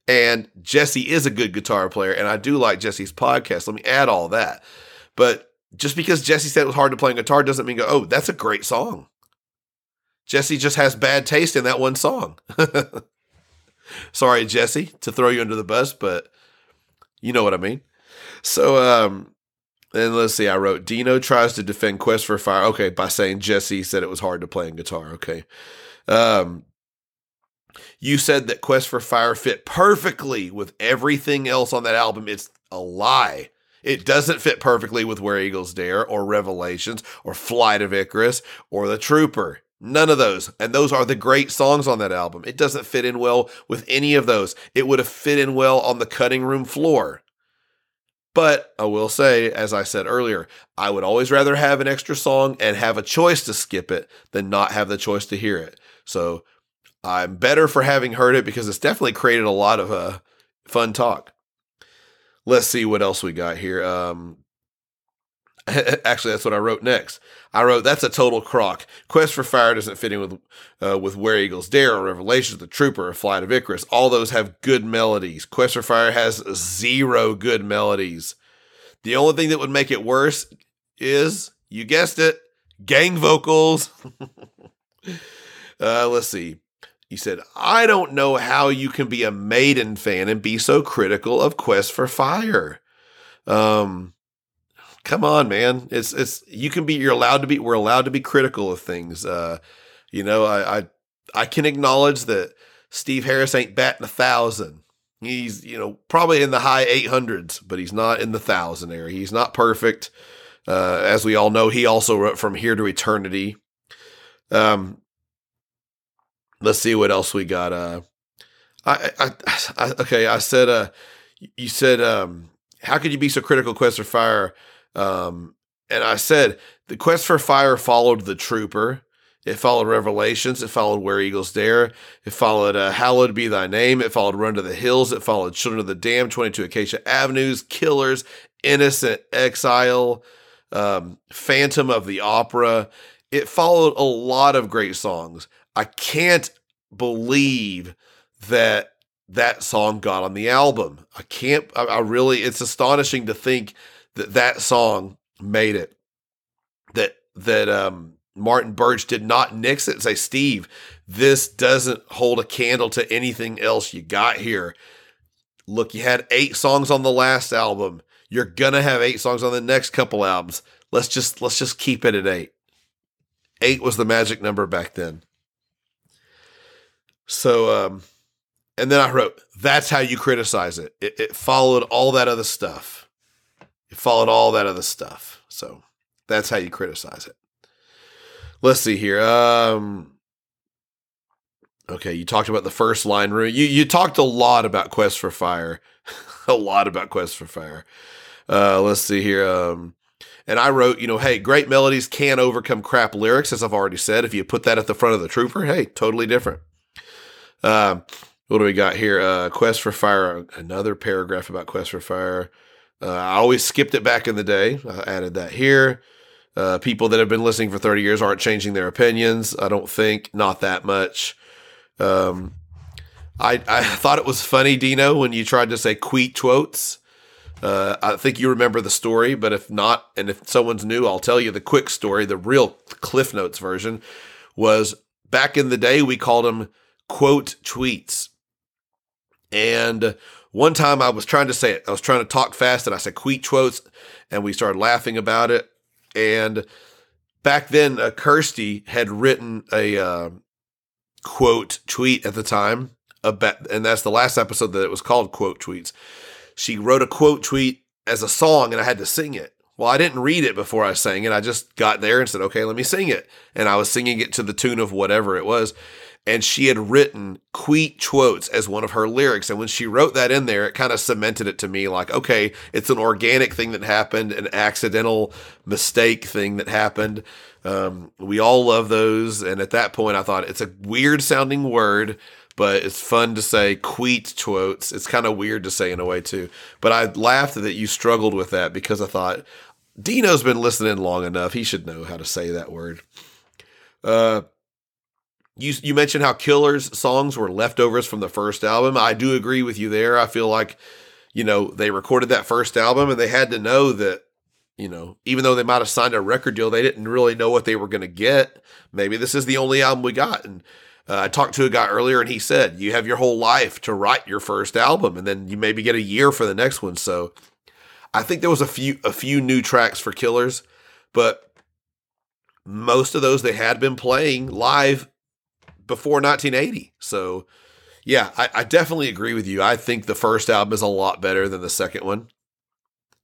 And Jesse is a good guitar player, and I do like Jesse's podcast. Let me add all that. But just because Jesse said it was hard to play on guitar doesn't mean go, oh, that's a great song. Jesse just has bad taste in that one song. [LAUGHS] Sorry, Jesse, to throw you under the bus, but you know what I mean. So, um, and let's see, I wrote Dino tries to defend Quest for Fire. Okay, by saying Jesse said it was hard to play in guitar. Okay. Um, you said that Quest for Fire fit perfectly with everything else on that album. It's a lie. It doesn't fit perfectly with Where Eagles Dare or Revelations or Flight of Icarus or The Trooper. None of those. And those are the great songs on that album. It doesn't fit in well with any of those. It would have fit in well on the cutting room floor. But I will say, as I said earlier, I would always rather have an extra song and have a choice to skip it than not have the choice to hear it. So I'm better for having heard it because it's definitely created a lot of uh, fun talk. Let's see what else we got here. Um, [LAUGHS] actually, that's what I wrote next. I wrote, "That's a total crock. Quest for Fire doesn't fit in with uh, with Where Eagles Dare or Revelations, The Trooper, or Flight of Icarus. All those have good melodies. Quest for Fire has zero good melodies. The only thing that would make it worse is, you guessed it, gang vocals. [LAUGHS] uh, let's see." He said, I don't know how you can be a Maiden fan and be so critical of Quest for Fire. Um, come on, man. It's it's you can be you're allowed to be we're allowed to be critical of things. Uh, you know, I I, I can acknowledge that Steve Harris ain't batting a thousand. He's you know probably in the high eight hundreds, but he's not in the thousand area. He's not perfect. Uh, as we all know, he also wrote from here to eternity. Um, let's see what else we got. Uh, I, I, I okay. I said, uh, you said, um, how could you be so critical, Quest for Fire? Um, and I said the quest for fire followed the trooper. It followed Revelations. It followed Where Eagles Dare. It followed uh, Hallowed Be Thy Name. It followed Run to the Hills. It followed Children of the Damned, 22 Acacia Avenues, Killers, Innocent Exile, um, Phantom of the Opera. It followed a lot of great songs. I can't believe that that song got on the album. I can't, I, I really, it's astonishing to think that that song made it. That that um, Martin Birch did not nix it and say, Steve, this doesn't hold a candle to anything else you got here. look, you had eight songs on the last album. You're gonna have eight songs on the next couple albums. Let's just let's just keep it at eight. Eight was the magic number back then. So um and then I wrote, that's how you criticize it. It, it followed all that other stuff. It followed all that other stuff. So that's how you criticize it. Let's see here. Um, okay, you talked about the first line. You you talked a lot about Quest for Fire, [LAUGHS] a lot about Quest for Fire. Uh, let's see here. Um, and I wrote, you know, hey, great melodies can overcome crap lyrics, as I've already said. If you put that at the front of the Trooper, hey, totally different. Um, what do we got here? Uh, Quest for Fire, another paragraph about Quest for Fire. Uh, I always skipped it back in the day. I added that here. Uh, people that have been listening for 30 years aren't changing their opinions. I don't think, not that much. Um, I, I [LAUGHS] thought it was funny, Dino, when you tried to say queet quotes. Uh, I think you remember the story, but if not, and if someone's new, I'll tell you the quick story. The real Cliff Notes version was back in the day, we called them quote tweets. And one time I was trying to say it, I was trying to talk fast and I said queet quotes, and we started laughing about it. And back then, uh, Kirsty had written a uh, quote tweet at the time about, and that's the last episode that it was called quote tweets. She wrote a quote tweet as a song, and I had to sing it. Well, I didn't read it before I sang it. I just got there and said, "Okay, let me sing it," and I was singing it to the tune of whatever it was and she had written Queet Quotes as one of her lyrics. And when she wrote that in there, it kind of cemented it to me like, okay, it's an organic thing that happened, an accidental mistake thing that happened. Um, we all love those. And at that point, I thought it's a weird sounding word, but it's fun to say Queet Quotes. It's kind of weird to say in a way, too. But I laughed that you struggled with that because I thought, Dino's been listening long enough. He should know how to say that word. Uh, you you mentioned how Killer's songs were leftovers from the first album. I do agree with you there. I feel like you know they recorded that first album and they had to know that you know even though they might have signed a record deal, they didn't really know what they were going to get. Maybe this is the only album we got. And uh, I talked to a guy earlier and he said you have your whole life to write your first album and then you maybe get a year for the next one. So I think there was a few a few new tracks for Killers, but most of those they had been playing live before 1980. So, yeah, I, I, definitely agree with you. I think the first album is a lot better than the second one.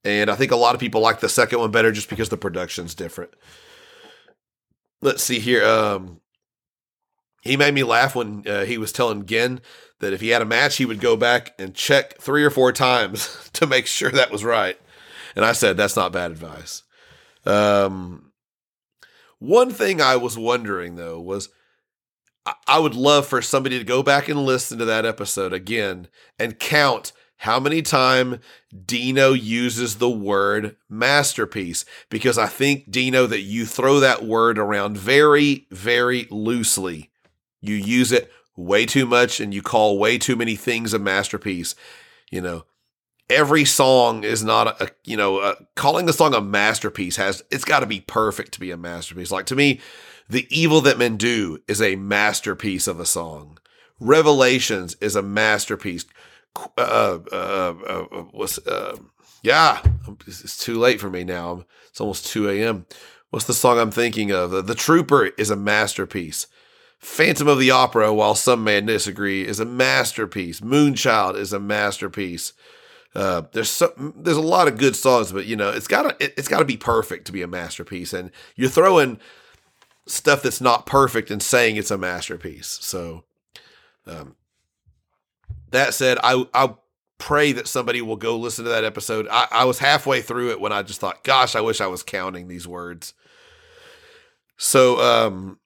And I think a lot of people like the second one better just because the production's different. Let's see here. Um, he made me laugh when uh, he was telling Gin that if he had a match, he would go back and check three or four times [LAUGHS] to make sure that was right. And I said, that's not bad advice. Um, one thing I was wondering though was I would love for somebody to go back and listen to that episode again and count how many time Dino uses the word masterpiece because I think Dino that you throw that word around very very loosely. You use it way too much and you call way too many things a masterpiece. You know, every song is not a, you know, uh, a, calling the song a masterpiece has it's got to be perfect to be a masterpiece. Like to me, the Evil That Men Do is a masterpiece of a song. Revelations is a masterpiece. Uh, uh, uh, uh what's, uh, yeah, it's too late for me now. It's almost 2 a.m. What's the song I'm thinking of? The, Trooper is a masterpiece. Phantom of the Opera, while some may disagree, is a masterpiece. Moonchild is a masterpiece. Uh, there's there's a lot of good songs, but you know it's gotta it, has gotta be perfect to be a masterpiece. And you're throwing stuff that's not perfect and saying it's a masterpiece. So, um, that said, I I pray that somebody will go listen to that episode. I, I was halfway through it when I just thought, gosh, I wish I was counting these words. So, um,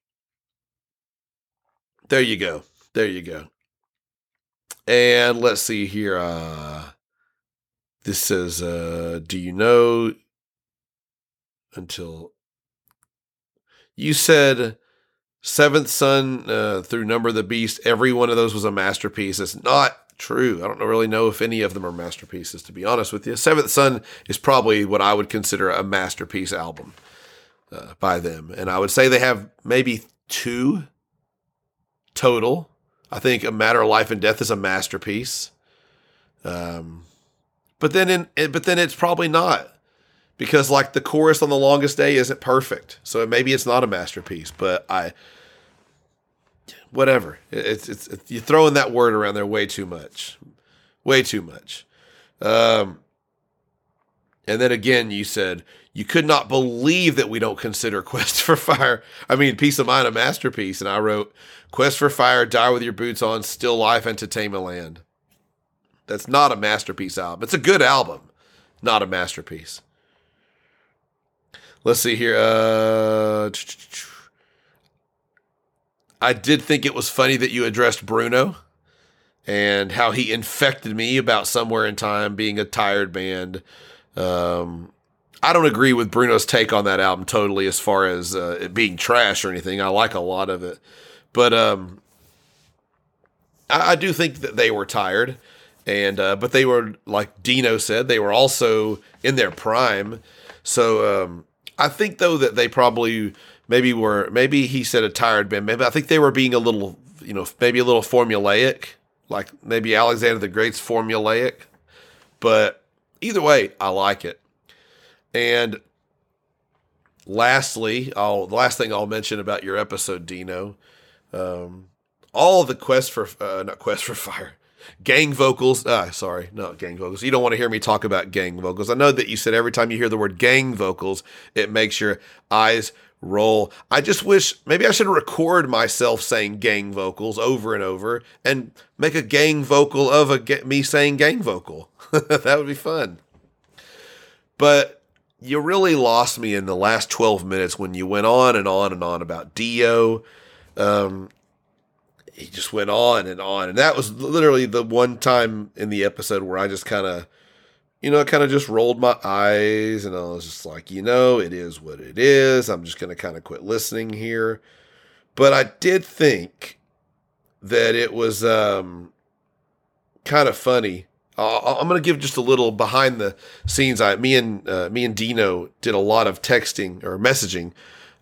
there you go. There you go. And let's see here. Uh, this says, uh, do you know until you said Seventh Son uh, through Number of the Beast, every one of those was a masterpiece. It's not true. I don't really know if any of them are masterpieces, to be honest with you. Seventh Son is probably what I would consider a masterpiece album uh, by them. And I would say they have maybe two total. I think A Matter of Life and Death is a masterpiece. Um, but then in but then it's probably not because like the chorus on the longest day isn't perfect, so maybe it's not a masterpiece. But I, whatever, it's it's, it's you're throwing that word around there way too much, way too much. Um, and then again, you said you could not believe that we don't consider Quest for Fire. I mean, Piece of Mind a masterpiece, and I wrote Quest for Fire, Die with Your Boots On, Still Life, Entertainment Land. That's not a masterpiece album. It's a good album, not a masterpiece. Let's see here. Uh, I did think it was funny that you addressed Bruno and how he infected me about Somewhere in Time being a tired band. Um, I don't agree with Bruno's take on that album totally as far as uh, it being trash or anything. I like a lot of it. But um, I, I do think that they were tired and uh, but they were like Dino said they were also in their prime. So um, I think though that they probably maybe were maybe he said a tired band. Maybe I think they were being a little you know maybe a little formulaic, like maybe Alexander the Great's formulaic. But either way, I like it. And lastly, I'll the last thing I'll mention about your episode, Dino. Um, all the quest for uh, not quest for fire gang vocals. Ah, sorry, no gang vocals. You don't want to hear me talk about gang vocals. I know that you said every time you hear the word gang vocals, it makes your eyes roll. I just wish maybe I should record myself saying gang vocals over and over and make a gang vocal of a me saying gang vocal. [LAUGHS] that would be fun. But you really lost me in the last 12 minutes when you went on and on and on about Dio. Um, he just went on and on. And that was literally the one time in the episode where I just kind of, you know, kind of just rolled my eyes and I was just like, you know, it is what it is. I'm just going to kind of quit listening here. But I did think that it was um, kind of funny. I'm going to give just a little behind the scenes. I, me and uh, me and Dino did a lot of texting or messaging,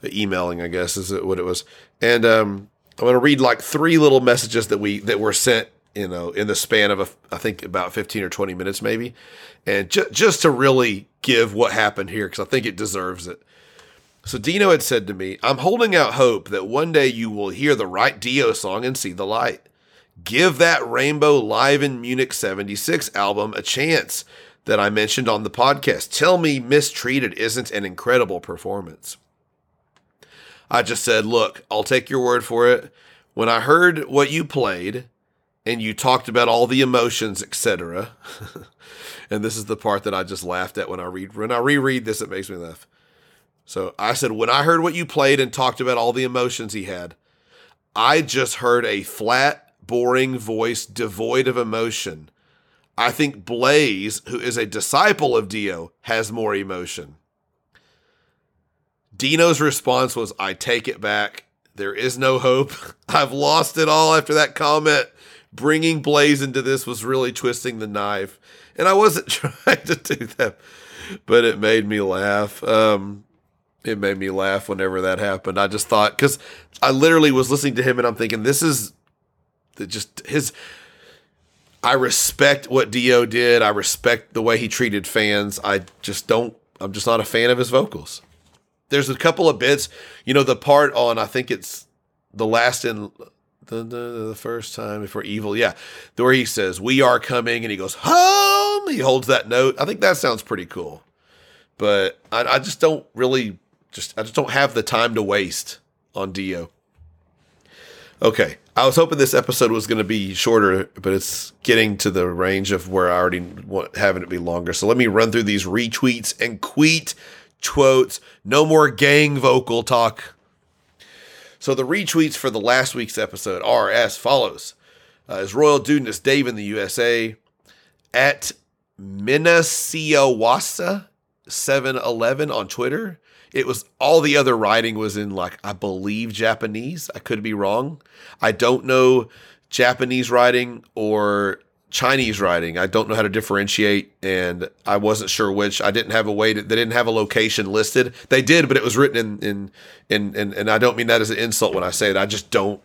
uh, emailing, I guess is what it was. And um, I'm going to read like three little messages that we that were sent, you know, in the span of a, I think about 15 or 20 minutes maybe, and ju- just to really give what happened here because I think it deserves it. So Dino had said to me, "I'm holding out hope that one day you will hear the right Dio song and see the light. Give that Rainbow Live in Munich 76 album a chance." That I mentioned on the podcast. Tell me Mistreated isn't an incredible performance. I just said, look, I'll take your word for it. When I heard what you played and you talked about all the emotions, etc., [LAUGHS] and this is the part that I just laughed at when I read when I reread this, it makes me laugh. So I said, when I heard what you played and talked about all the emotions he had, I just heard a flat, boring voice devoid of emotion. I think Blaze, who is a disciple of Dio, has more emotion. Dino's response was, I take it back. There is no hope. [LAUGHS] I've lost it all after that comment. Bringing Blaze into this was really twisting the knife. And I wasn't [LAUGHS] trying to do that, but it made me laugh. Um, it made me laugh whenever that happened. I just thought, because I literally was listening to him and I'm thinking, this is just his. I respect what Dio did. I respect the way he treated fans. I just don't, I'm just not a fan of his vocals there's a couple of bits, you know, the part on I think it's the last in the, the, the first time before evil, yeah, where he says we are coming and he goes home. He holds that note. I think that sounds pretty cool, but I, I just don't really just I just don't have the time to waste on Dio. Okay, I was hoping this episode was going to be shorter, but it's getting to the range of where I already want having it be longer. So let me run through these retweets and tweet quotes, no more gang vocal talk. So the retweets for the last week's episode are as follows. Uh, is Royal Dudeness Dave in the USA at Minasiawasa 711 on Twitter. It was all the other writing was in like I believe Japanese. I could be wrong. I don't know Japanese writing or Chinese writing. I don't know how to differentiate, and I wasn't sure which. I didn't have a way to. They didn't have a location listed. They did, but it was written in in in in. And I don't mean that as an insult when I say it. I just don't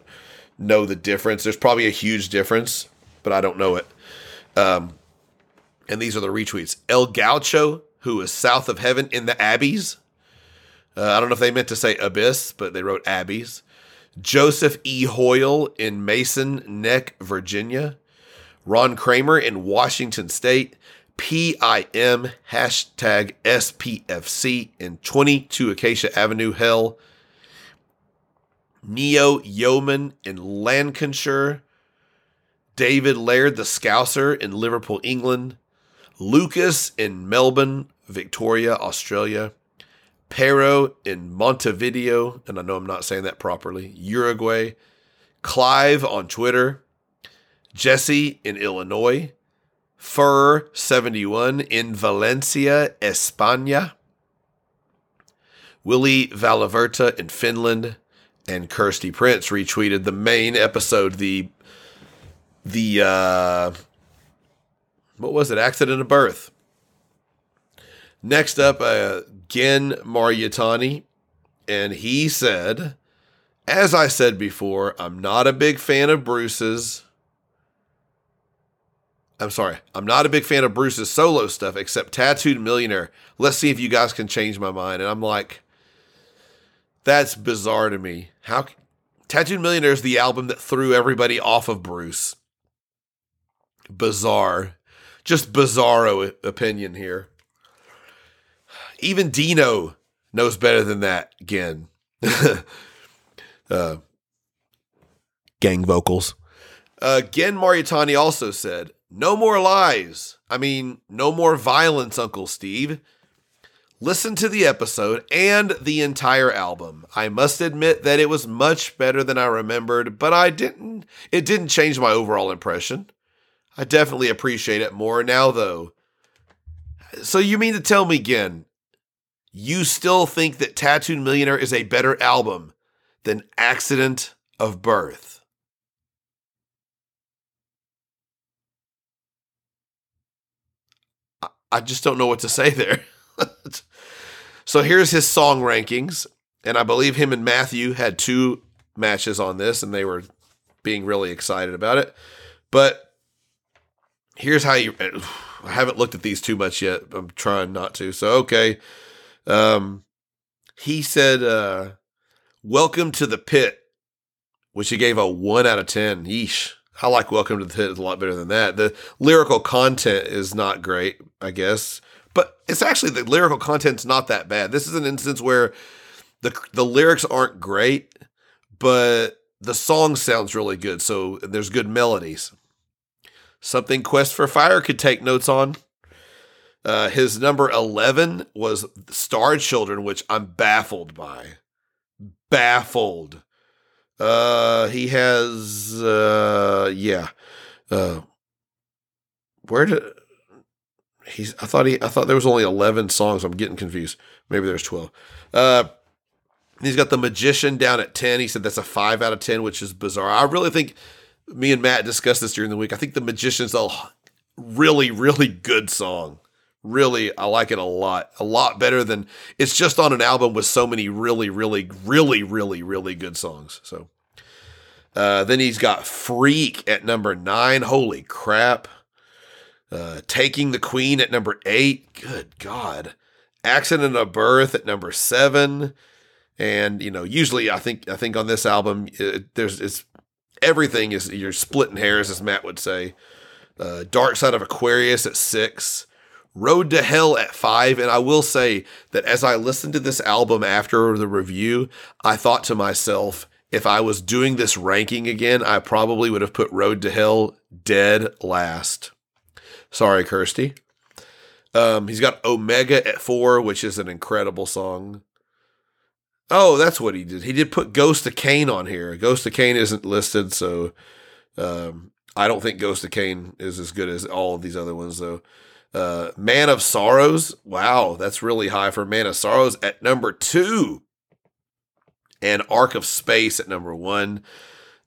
know the difference. There's probably a huge difference, but I don't know it. Um, And these are the retweets. El Gaucho, who is south of heaven in the Abbeys. Uh, I don't know if they meant to say abyss, but they wrote Abbeys. Joseph E. Hoyle in Mason Neck, Virginia. Ron Kramer in Washington State. PIM hashtag SPFC in 22 Acacia Avenue, Hell. Neo Yeoman in Lancashire. David Laird, the Scouser in Liverpool, England. Lucas in Melbourne, Victoria, Australia. Pero in Montevideo, and I know I'm not saying that properly, Uruguay. Clive on Twitter. Jesse in Illinois. Fur71 in Valencia, España. Willie Valaverta in Finland. And Kirsty Prince retweeted the main episode, the the uh what was it? Accident of birth. Next up, uh, Gen Mariatani, and he said, as I said before, I'm not a big fan of Bruce's. I'm sorry, I'm not a big fan of Bruce's solo stuff except Tattooed Millionaire. Let's see if you guys can change my mind. And I'm like, that's bizarre to me. How Tattooed Millionaire is the album that threw everybody off of Bruce. Bizarre. Just bizarro opinion here. Even Dino knows better than that, again. [LAUGHS] uh, gang vocals. Uh, Gen Mariatani also said, No more lies. I mean, no more violence, Uncle Steve. Listen to the episode and the entire album. I must admit that it was much better than I remembered, but I didn't it didn't change my overall impression. I definitely appreciate it more now though. So you mean to tell me again you still think that Tattooed Millionaire is a better album than Accident of Birth? I just don't know what to say there. [LAUGHS] so here's his song rankings. And I believe him and Matthew had two matches on this, and they were being really excited about it. But here's how you. [SIGHS] I haven't looked at these too much yet. I'm trying not to. So, okay. Um, he said, uh, Welcome to the Pit, which he gave a 1 out of 10. Yeesh. I like Welcome to the Pit a lot better than that. The lyrical content is not great, I guess, but it's actually the lyrical content's not that bad. This is an instance where the the lyrics aren't great, but the song sounds really good. So there's good melodies. Something Quest for Fire could take notes on. Uh, his number 11 was Star Children, which I'm baffled by. Baffled. Uh, he has, uh, yeah. Uh, where did he's? I thought he. I thought there was only eleven songs. I'm getting confused. Maybe there's twelve. Uh, he's got the Magician down at ten. He said that's a five out of ten, which is bizarre. I really think me and Matt discussed this during the week. I think the Magician's a really, really good song. Really, I like it a lot. A lot better than it's just on an album with so many really, really, really, really, really good songs. So uh, then he's got Freak at number nine. Holy crap. Uh, Taking the Queen at number eight. Good God. Accident of Birth at number seven. And you know, usually I think I think on this album it, there's it's everything is you're splitting hairs, as Matt would say. Uh, Dark Side of Aquarius at six. Road to Hell at five. And I will say that as I listened to this album after the review, I thought to myself, if I was doing this ranking again, I probably would have put Road to Hell dead last. Sorry, Kirsty. Um, he's got Omega at four, which is an incredible song. Oh, that's what he did. He did put Ghost of Cain on here. Ghost of Cain isn't listed, so um, I don't think Ghost of Cain is as good as all of these other ones, though. Uh, Man of Sorrows. Wow, that's really high for Man of Sorrows at number two. And Arc of Space at number one.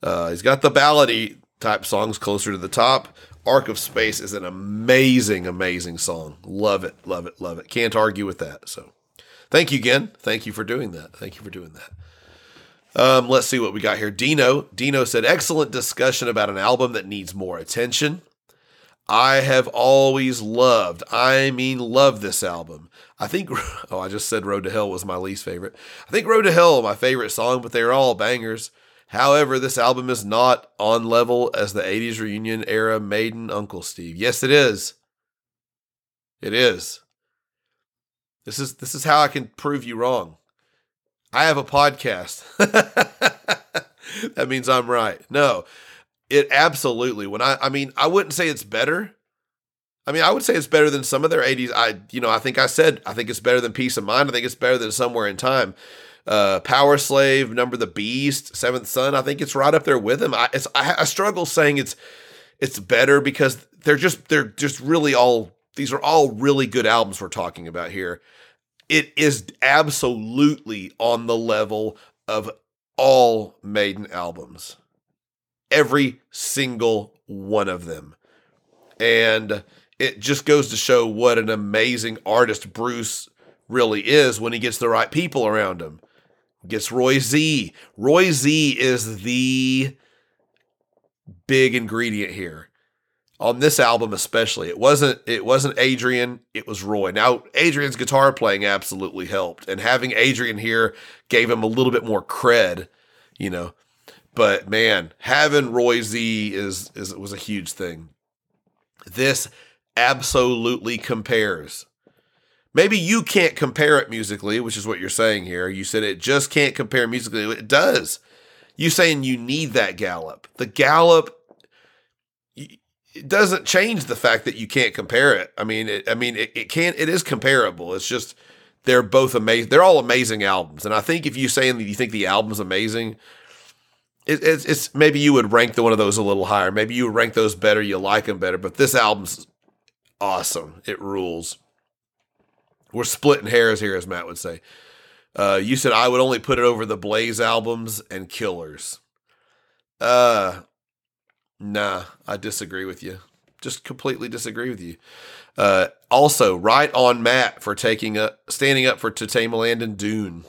Uh, he's got the ballady type songs closer to the top. Arc of Space is an amazing, amazing song. Love it, love it, love it. Can't argue with that. So thank you again. Thank you for doing that. Thank you for doing that. Um, let's see what we got here. Dino. Dino said, excellent discussion about an album that needs more attention. I have always loved, I mean, love this album. I think, [LAUGHS] oh, I just said Road to Hell was my least favorite. I think Road to Hell, my favorite song, but they're all bangers. However, this album is not on level as the 80s reunion era Maiden Uncle Steve. Yes, it is. It is. This is this is how I can prove you wrong. I have a podcast. [LAUGHS] that means I'm right. No, it absolutely. When I, I mean, I wouldn't say it's better. I mean, I would say it's better than some of their 80s. I, you know, I think I said I think it's better than Piece of Mind. I think it's better than Somewhere in Time. Uh, Powerslave, Number the Beast, Seventh Son. I think it's right up there with them. I, I, I struggle saying it's it's better because they're just they're just really all these are all really good albums we're talking about here. It is absolutely on the level of all Maiden albums every single one of them. And it just goes to show what an amazing artist Bruce really is when he gets the right people around him. Gets Roy Z. Roy Z is the big ingredient here. On this album especially. It wasn't it wasn't Adrian, it was Roy. Now Adrian's guitar playing absolutely helped and having Adrian here gave him a little bit more cred, you know. But man, having Roy Z is, is was a huge thing. This absolutely compares. Maybe you can't compare it musically, which is what you're saying here. You said it just can't compare musically. It does. You saying you need that gallop. The gallop it doesn't change the fact that you can't compare it. I mean, it, I mean, it, it can't. It is comparable. It's just they're both amazing. They're all amazing albums. And I think if you saying that you think the album's amazing, it, it's, it's maybe you would rank the one of those a little higher. Maybe you rank those better. You like them better. But this album's awesome. It rules. We're splitting hairs here, as Matt would say. Uh, you said I would only put it over the Blaze albums and Killers. Uh, nah, I disagree with you. Just completely disagree with you. Uh, also, right on Matt for taking a standing up for To Tame a Land and Dune.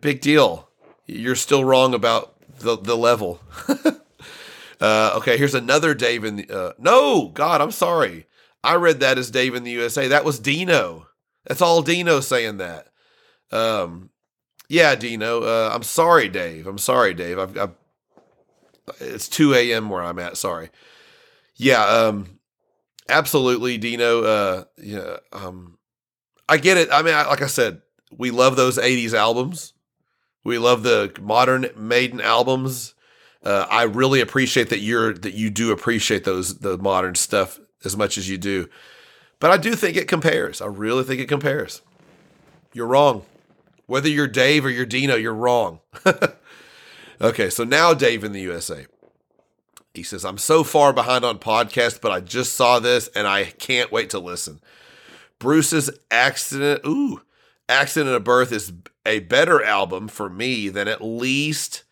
Big deal. You're still wrong about the the level. [LAUGHS] uh, okay, here's another Dave in the. Uh, no, God, I'm sorry. I read that as Dave in the USA. That was Dino. That's all Dino saying that. Um, yeah, Dino. Uh, I'm sorry, Dave. I'm sorry, Dave. I've, I've it's 2 a.m. where I'm at. Sorry. Yeah. Um, absolutely, Dino. Uh, yeah. Um, I get it. I mean, I, like I said, we love those 80s albums. We love the modern Maiden albums. Uh, I really appreciate that you're that you do appreciate those the modern stuff as much as you do. But I do think it compares. I really think it compares. You're wrong. Whether you're Dave or you're Dino, you're wrong. [LAUGHS] okay, so now Dave in the USA. He says, I'm so far behind on podcast, but I just saw this and I can't wait to listen. Bruce's accident, ooh, accident of birth is a better album for me than at least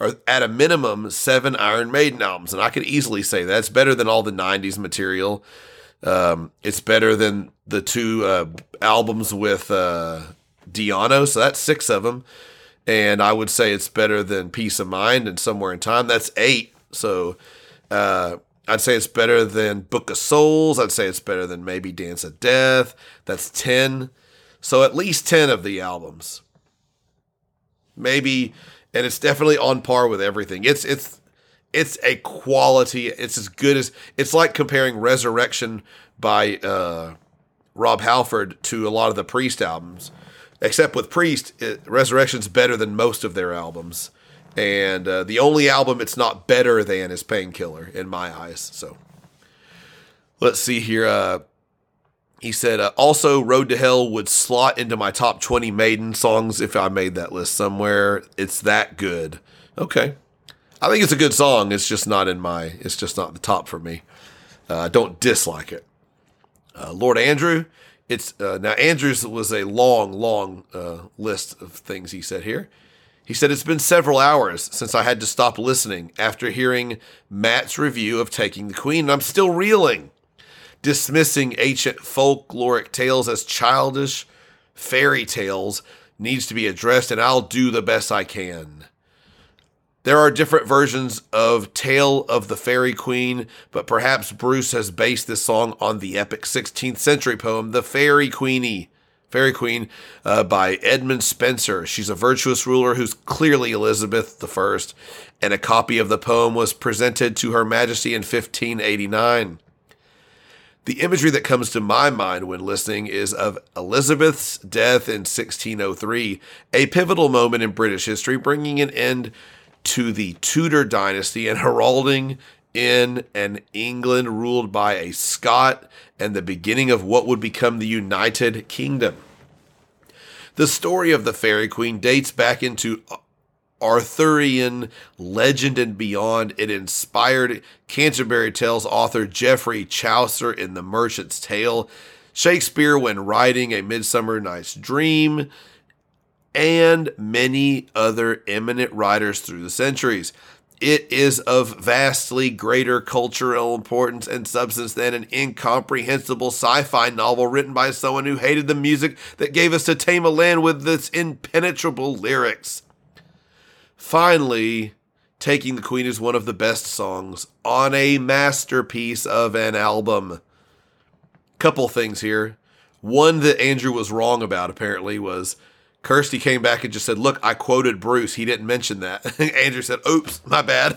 or at a minimum seven Iron Maiden albums, and I could easily say that's better than all the '90s material. Um, it's better than the two uh, albums with uh, Di'Anno, so that's six of them, and I would say it's better than Piece of Mind and Somewhere in Time. That's eight. So uh, I'd say it's better than Book of Souls. I'd say it's better than maybe Dance of Death. That's ten. So at least ten of the albums maybe, and it's definitely on par with everything. It's it's it's a quality. It's as good as it's like comparing Resurrection by uh, Rob Halford to a lot of the Priest albums. Except with Priest, it, Resurrection's better than most of their albums, and uh, the only album it's not better than is Painkiller in my eyes. So let's see here. Uh, he said, uh, also, Road to Hell would slot into my top 20 Maiden songs if I made that list somewhere. It's that good. Okay. I think it's a good song. It's just not in my, it's just not the top for me. Uh, I don't dislike it. Uh, Lord Andrew, it's, uh, now Andrew's was a long, long uh, list of things he said here. He said, It's been several hours since I had to stop listening after hearing Matt's review of Taking the Queen, and I'm still reeling dismissing ancient folkloric tales as childish fairy tales needs to be addressed, and I'll do the best I can. There are different versions of Tale of the Fairy Queen, but perhaps Bruce has based this song on the epic 16th century poem, The Fairy Queenie. Fairy Queen uh, by Edmund Spenser. She's a virtuous ruler who's clearly Elizabeth I, and a copy of the poem was presented to Her Majesty in 1589. The imagery that comes to my mind when listening is of Elizabeth's death in 1603, a pivotal moment in British history, bringing an end to the Tudor dynasty and heralding in an England ruled by a Scot and the beginning of what would become the United Kingdom. The story of the Fairy Queen dates back into Arthurian legend and beyond. It inspired Canterbury Tales author Geoffrey Chaucer in The Merchant's Tale, Shakespeare when writing A Midsummer Night's Dream, and many other eminent writers through the centuries. It is of vastly greater cultural importance and substance than an incomprehensible sci fi novel written by someone who hated the music that gave us to tame a land with its impenetrable lyrics. Finally, Taking the Queen is one of the best songs on a masterpiece of an album. Couple things here. One that Andrew was wrong about, apparently, was Kirsty came back and just said, Look, I quoted Bruce. He didn't mention that. [LAUGHS] Andrew said, Oops, my bad.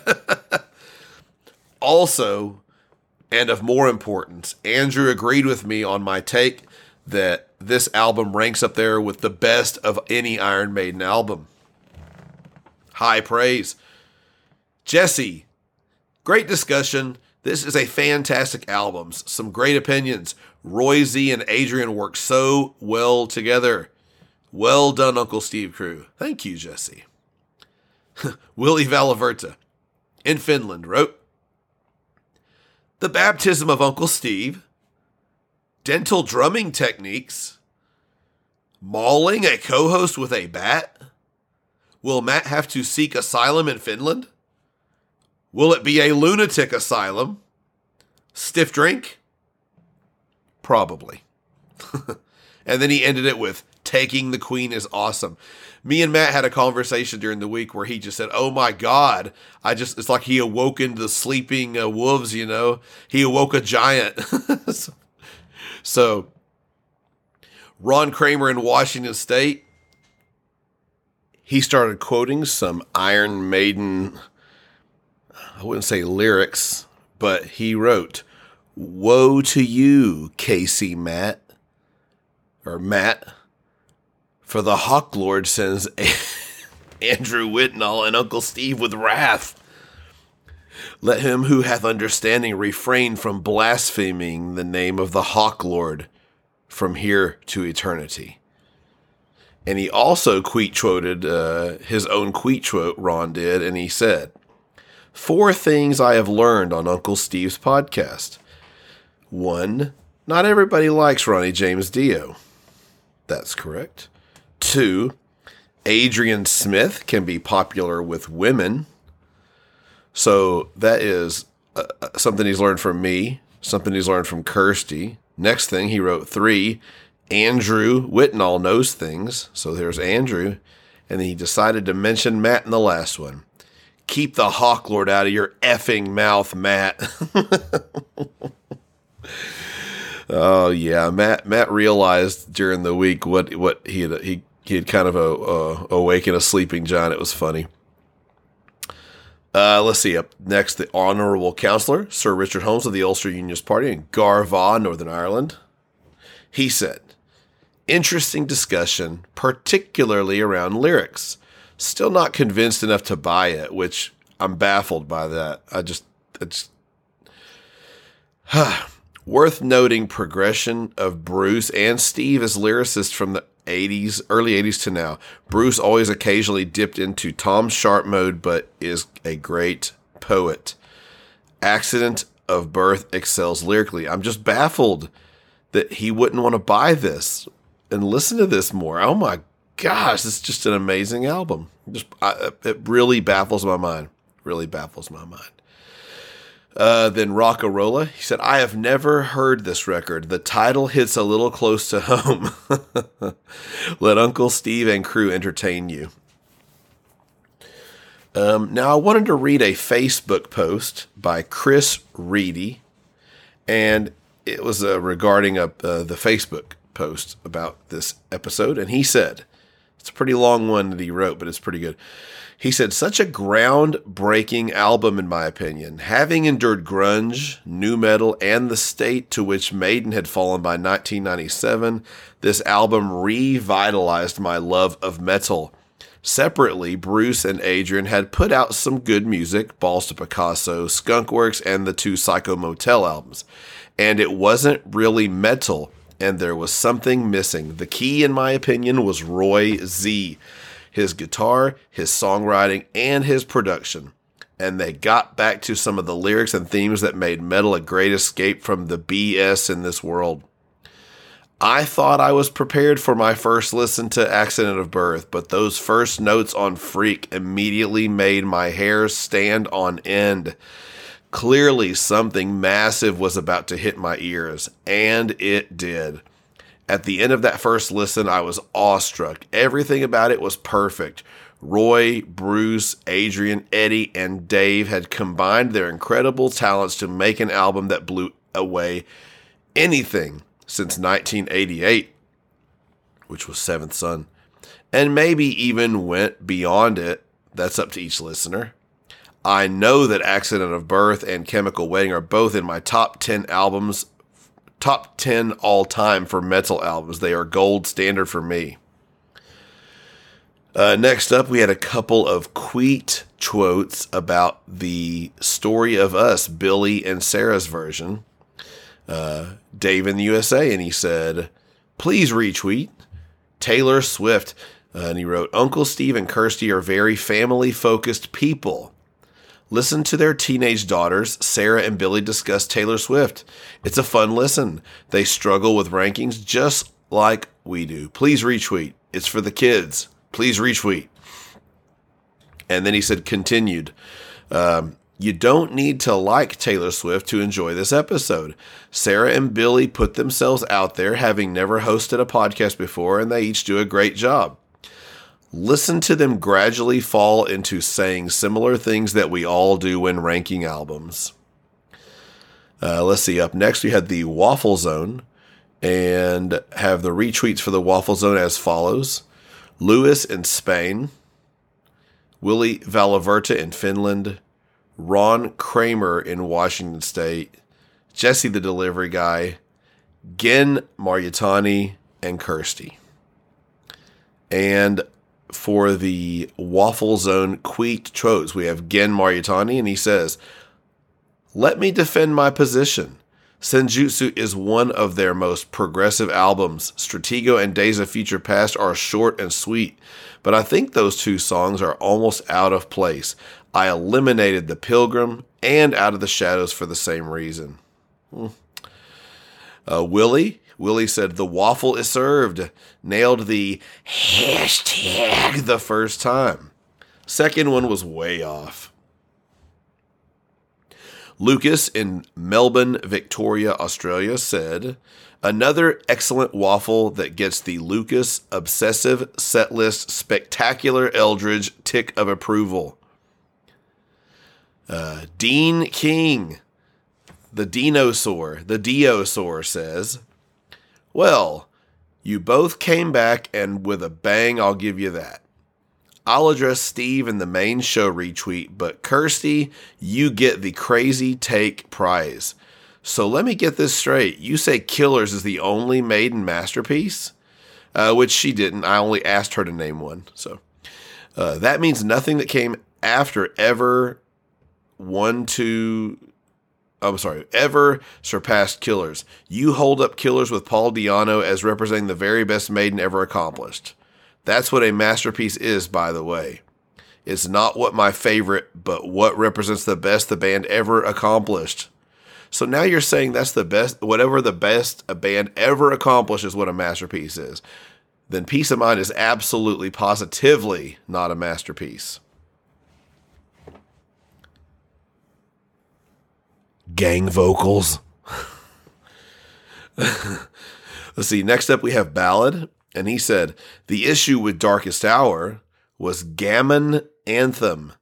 [LAUGHS] also, and of more importance, Andrew agreed with me on my take that this album ranks up there with the best of any Iron Maiden album. High praise. Jesse, great discussion. This is a fantastic album. Some great opinions. Roy Z and Adrian work so well together. Well done, Uncle Steve crew. Thank you, Jesse. [LAUGHS] Willie Valaverta in Finland wrote The baptism of Uncle Steve, dental drumming techniques, mauling a co host with a bat. Will Matt have to seek asylum in Finland? Will it be a lunatic asylum? Stiff drink? Probably. [LAUGHS] and then he ended it with taking the queen is awesome. Me and Matt had a conversation during the week where he just said, "Oh my god, I just it's like he awoken the sleeping uh, wolves, you know. He awoke a giant." [LAUGHS] so Ron Kramer in Washington State he started quoting some Iron Maiden I wouldn't say lyrics, but he wrote, "Woe to you, Casey Matt." Or Matt for the Hawk Lord sends [LAUGHS] Andrew Whitnall and Uncle Steve with wrath. Let him who hath understanding refrain from blaspheming the name of the Hawk Lord from here to eternity. And he also quote quoted uh, his own quote Ron did, and he said, Four things I have learned on Uncle Steve's podcast. One, not everybody likes Ronnie James Dio. That's correct. Two, Adrian Smith can be popular with women. So that is uh, uh, something he's learned from me, something he's learned from Kirsty. Next thing, he wrote three. Andrew Whitnall knows things. So there's Andrew. And he decided to mention Matt in the last one. Keep the Hawk Lord out of your effing mouth, Matt. [LAUGHS] oh yeah, Matt. Matt realized during the week what what he had he he had kind of a, uh, awakened a sleeping giant. It was funny. Uh, let's see. Up next, the Honorable Counselor, Sir Richard Holmes of the Ulster Unionist Party in Garvagh, Northern Ireland. He said, Interesting discussion, particularly around lyrics. Still not convinced enough to buy it, which I'm baffled by that. I just, it's [SIGHS] worth noting progression of Bruce and Steve as lyricists from the 80s, early 80s to now. Bruce always occasionally dipped into Tom Sharp mode, but is a great poet. Accident of Birth excels lyrically. I'm just baffled that he wouldn't want to buy this and listen to this more. Oh my gosh, it's just an amazing album. Just I, it really baffles my mind. Really baffles my mind. Uh, then Rockarola, he said, I have never heard this record. The title hits a little close to [LAUGHS] home. Let Uncle Steve and crew entertain you. Um, now, I wanted to read a Facebook post by Chris Reedy, and it was uh, regarding a, uh, the Facebook post about this episode. And he said, it's a pretty long one that he wrote, but it's pretty good. He said, such a groundbreaking album, in my opinion. Having endured grunge, nu metal, and the state to which Maiden had fallen by 1997, this album revitalized my love of metal. Separately, Bruce and Adrian had put out some good music Balls to Picasso, Skunkworks, and the two Psycho Motel albums. And it wasn't really metal, and there was something missing. The key, in my opinion, was Roy Z his guitar, his songwriting, and his production. And they got back to some of the lyrics and themes that made metal a great escape from the BS in this world. I thought I was prepared for my first listen to Accident of Birth, but those first notes on Freak immediately made my hair stand on end. Clearly, something massive was about to hit my ears, and it did. At the end of that first listen, I was awestruck. Everything about it was perfect. Roy, Bruce, Adrian, Eddie, and Dave had combined their incredible talents to make an album that blew away anything since 1988, which was Seventh Son, and maybe even went beyond it. That's up to each listener. I know that Accident of Birth and Chemical Wedding are both in my top 10 albums top 10 all time for metal albums. They are gold standard for me. Uh, next up, we had a couple of tweet quotes about the story of us, Billy and Sarah's version. Uh, Dave in the USA, and he said, please retweet Taylor Swift. Uh, and he wrote, Uncle Steve and Kirsty are very family focused people. Listen to their teenage daughters, Sarah and Billy, discuss Taylor Swift. It's a fun listen. They struggle with rankings just like we do. Please retweet. It's for the kids. Please retweet. And then he said, continued. Um, you don't need to like Taylor Swift to enjoy this episode. Sarah and Billy put themselves out there, having never hosted a podcast before, and they each do a great job listen to them gradually fall into saying similar things that we all do when ranking albums. Uh, let's see. Up next, we had the Waffle Zone and have the retweets for the Waffle Zone as follows Lewis in Spain, Willie Valaverta in Finland, Ron Kramer in Washington State, Jesse the Delivery Guy, Gen Mariatani, and Kirsty. And for the Waffle Zone Queet Trots. We have Gen Mariatani, and he says, Let me defend my position. Senjutsu is one of their most progressive albums. Stratego and Days of Future Past are short and sweet, but I think those two songs are almost out of place. I eliminated The Pilgrim and Out of the Shadows for the same reason. Hmm. Uh, Willie Willie said, The waffle is served. Nailed the hashtag the first time. Second one was way off. Lucas in Melbourne, Victoria, Australia said, Another excellent waffle that gets the Lucas Obsessive Setlist Spectacular Eldridge tick of approval. Uh, Dean King, the dinosaur, the diosaur says, well, you both came back, and with a bang, I'll give you that. I'll address Steve in the main show retweet, but Kirsty, you get the crazy take prize. So let me get this straight. You say Killers is the only maiden masterpiece? Uh, which she didn't. I only asked her to name one. So uh, that means nothing that came after ever one, two, I'm sorry, ever surpassed Killers. You hold up Killers with Paul Di'Anno as representing the very best maiden ever accomplished. That's what a masterpiece is, by the way. It's not what my favorite, but what represents the best the band ever accomplished. So now you're saying that's the best, whatever the best a band ever accomplished is what a masterpiece is. Then Piece of Mind is absolutely, positively not a masterpiece. Gang vocals. Let's see. Next up, we have Ballad. And he said, The issue with Darkest Hour was Gammon Anthem.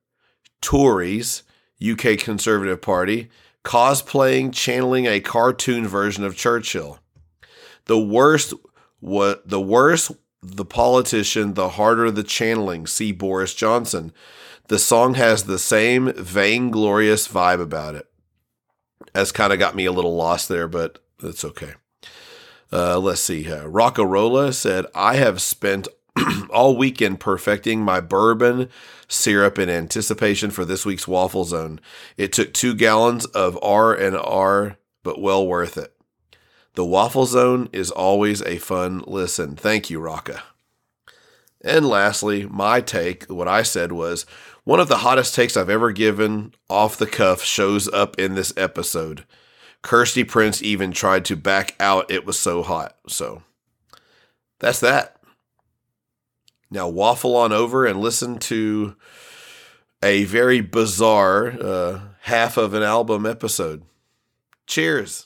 Tories, UK Conservative Party, cosplaying, channeling a cartoon version of Churchill. The worst what the worse the politician, the harder the channeling. See Boris Johnson. The song has the same vainglorious vibe about it. That's kind of got me a little lost there, but that's okay. Uh, let's see. Uh, Rockarola said, I have spent [CLEARS THROAT] all weekend perfecting my bourbon syrup in anticipation for this week's waffle zone. It took two gallons of R and R, but well worth it. The waffle zone is always a fun listen. Thank you, Rocka. And lastly, my take, what I said was one of the hottest takes I've ever given off the cuff shows up in this episode. Kirsty Prince even tried to back out. It was so hot. So that's that. Now waffle on over and listen to a very bizarre uh, half of an album episode. Cheers.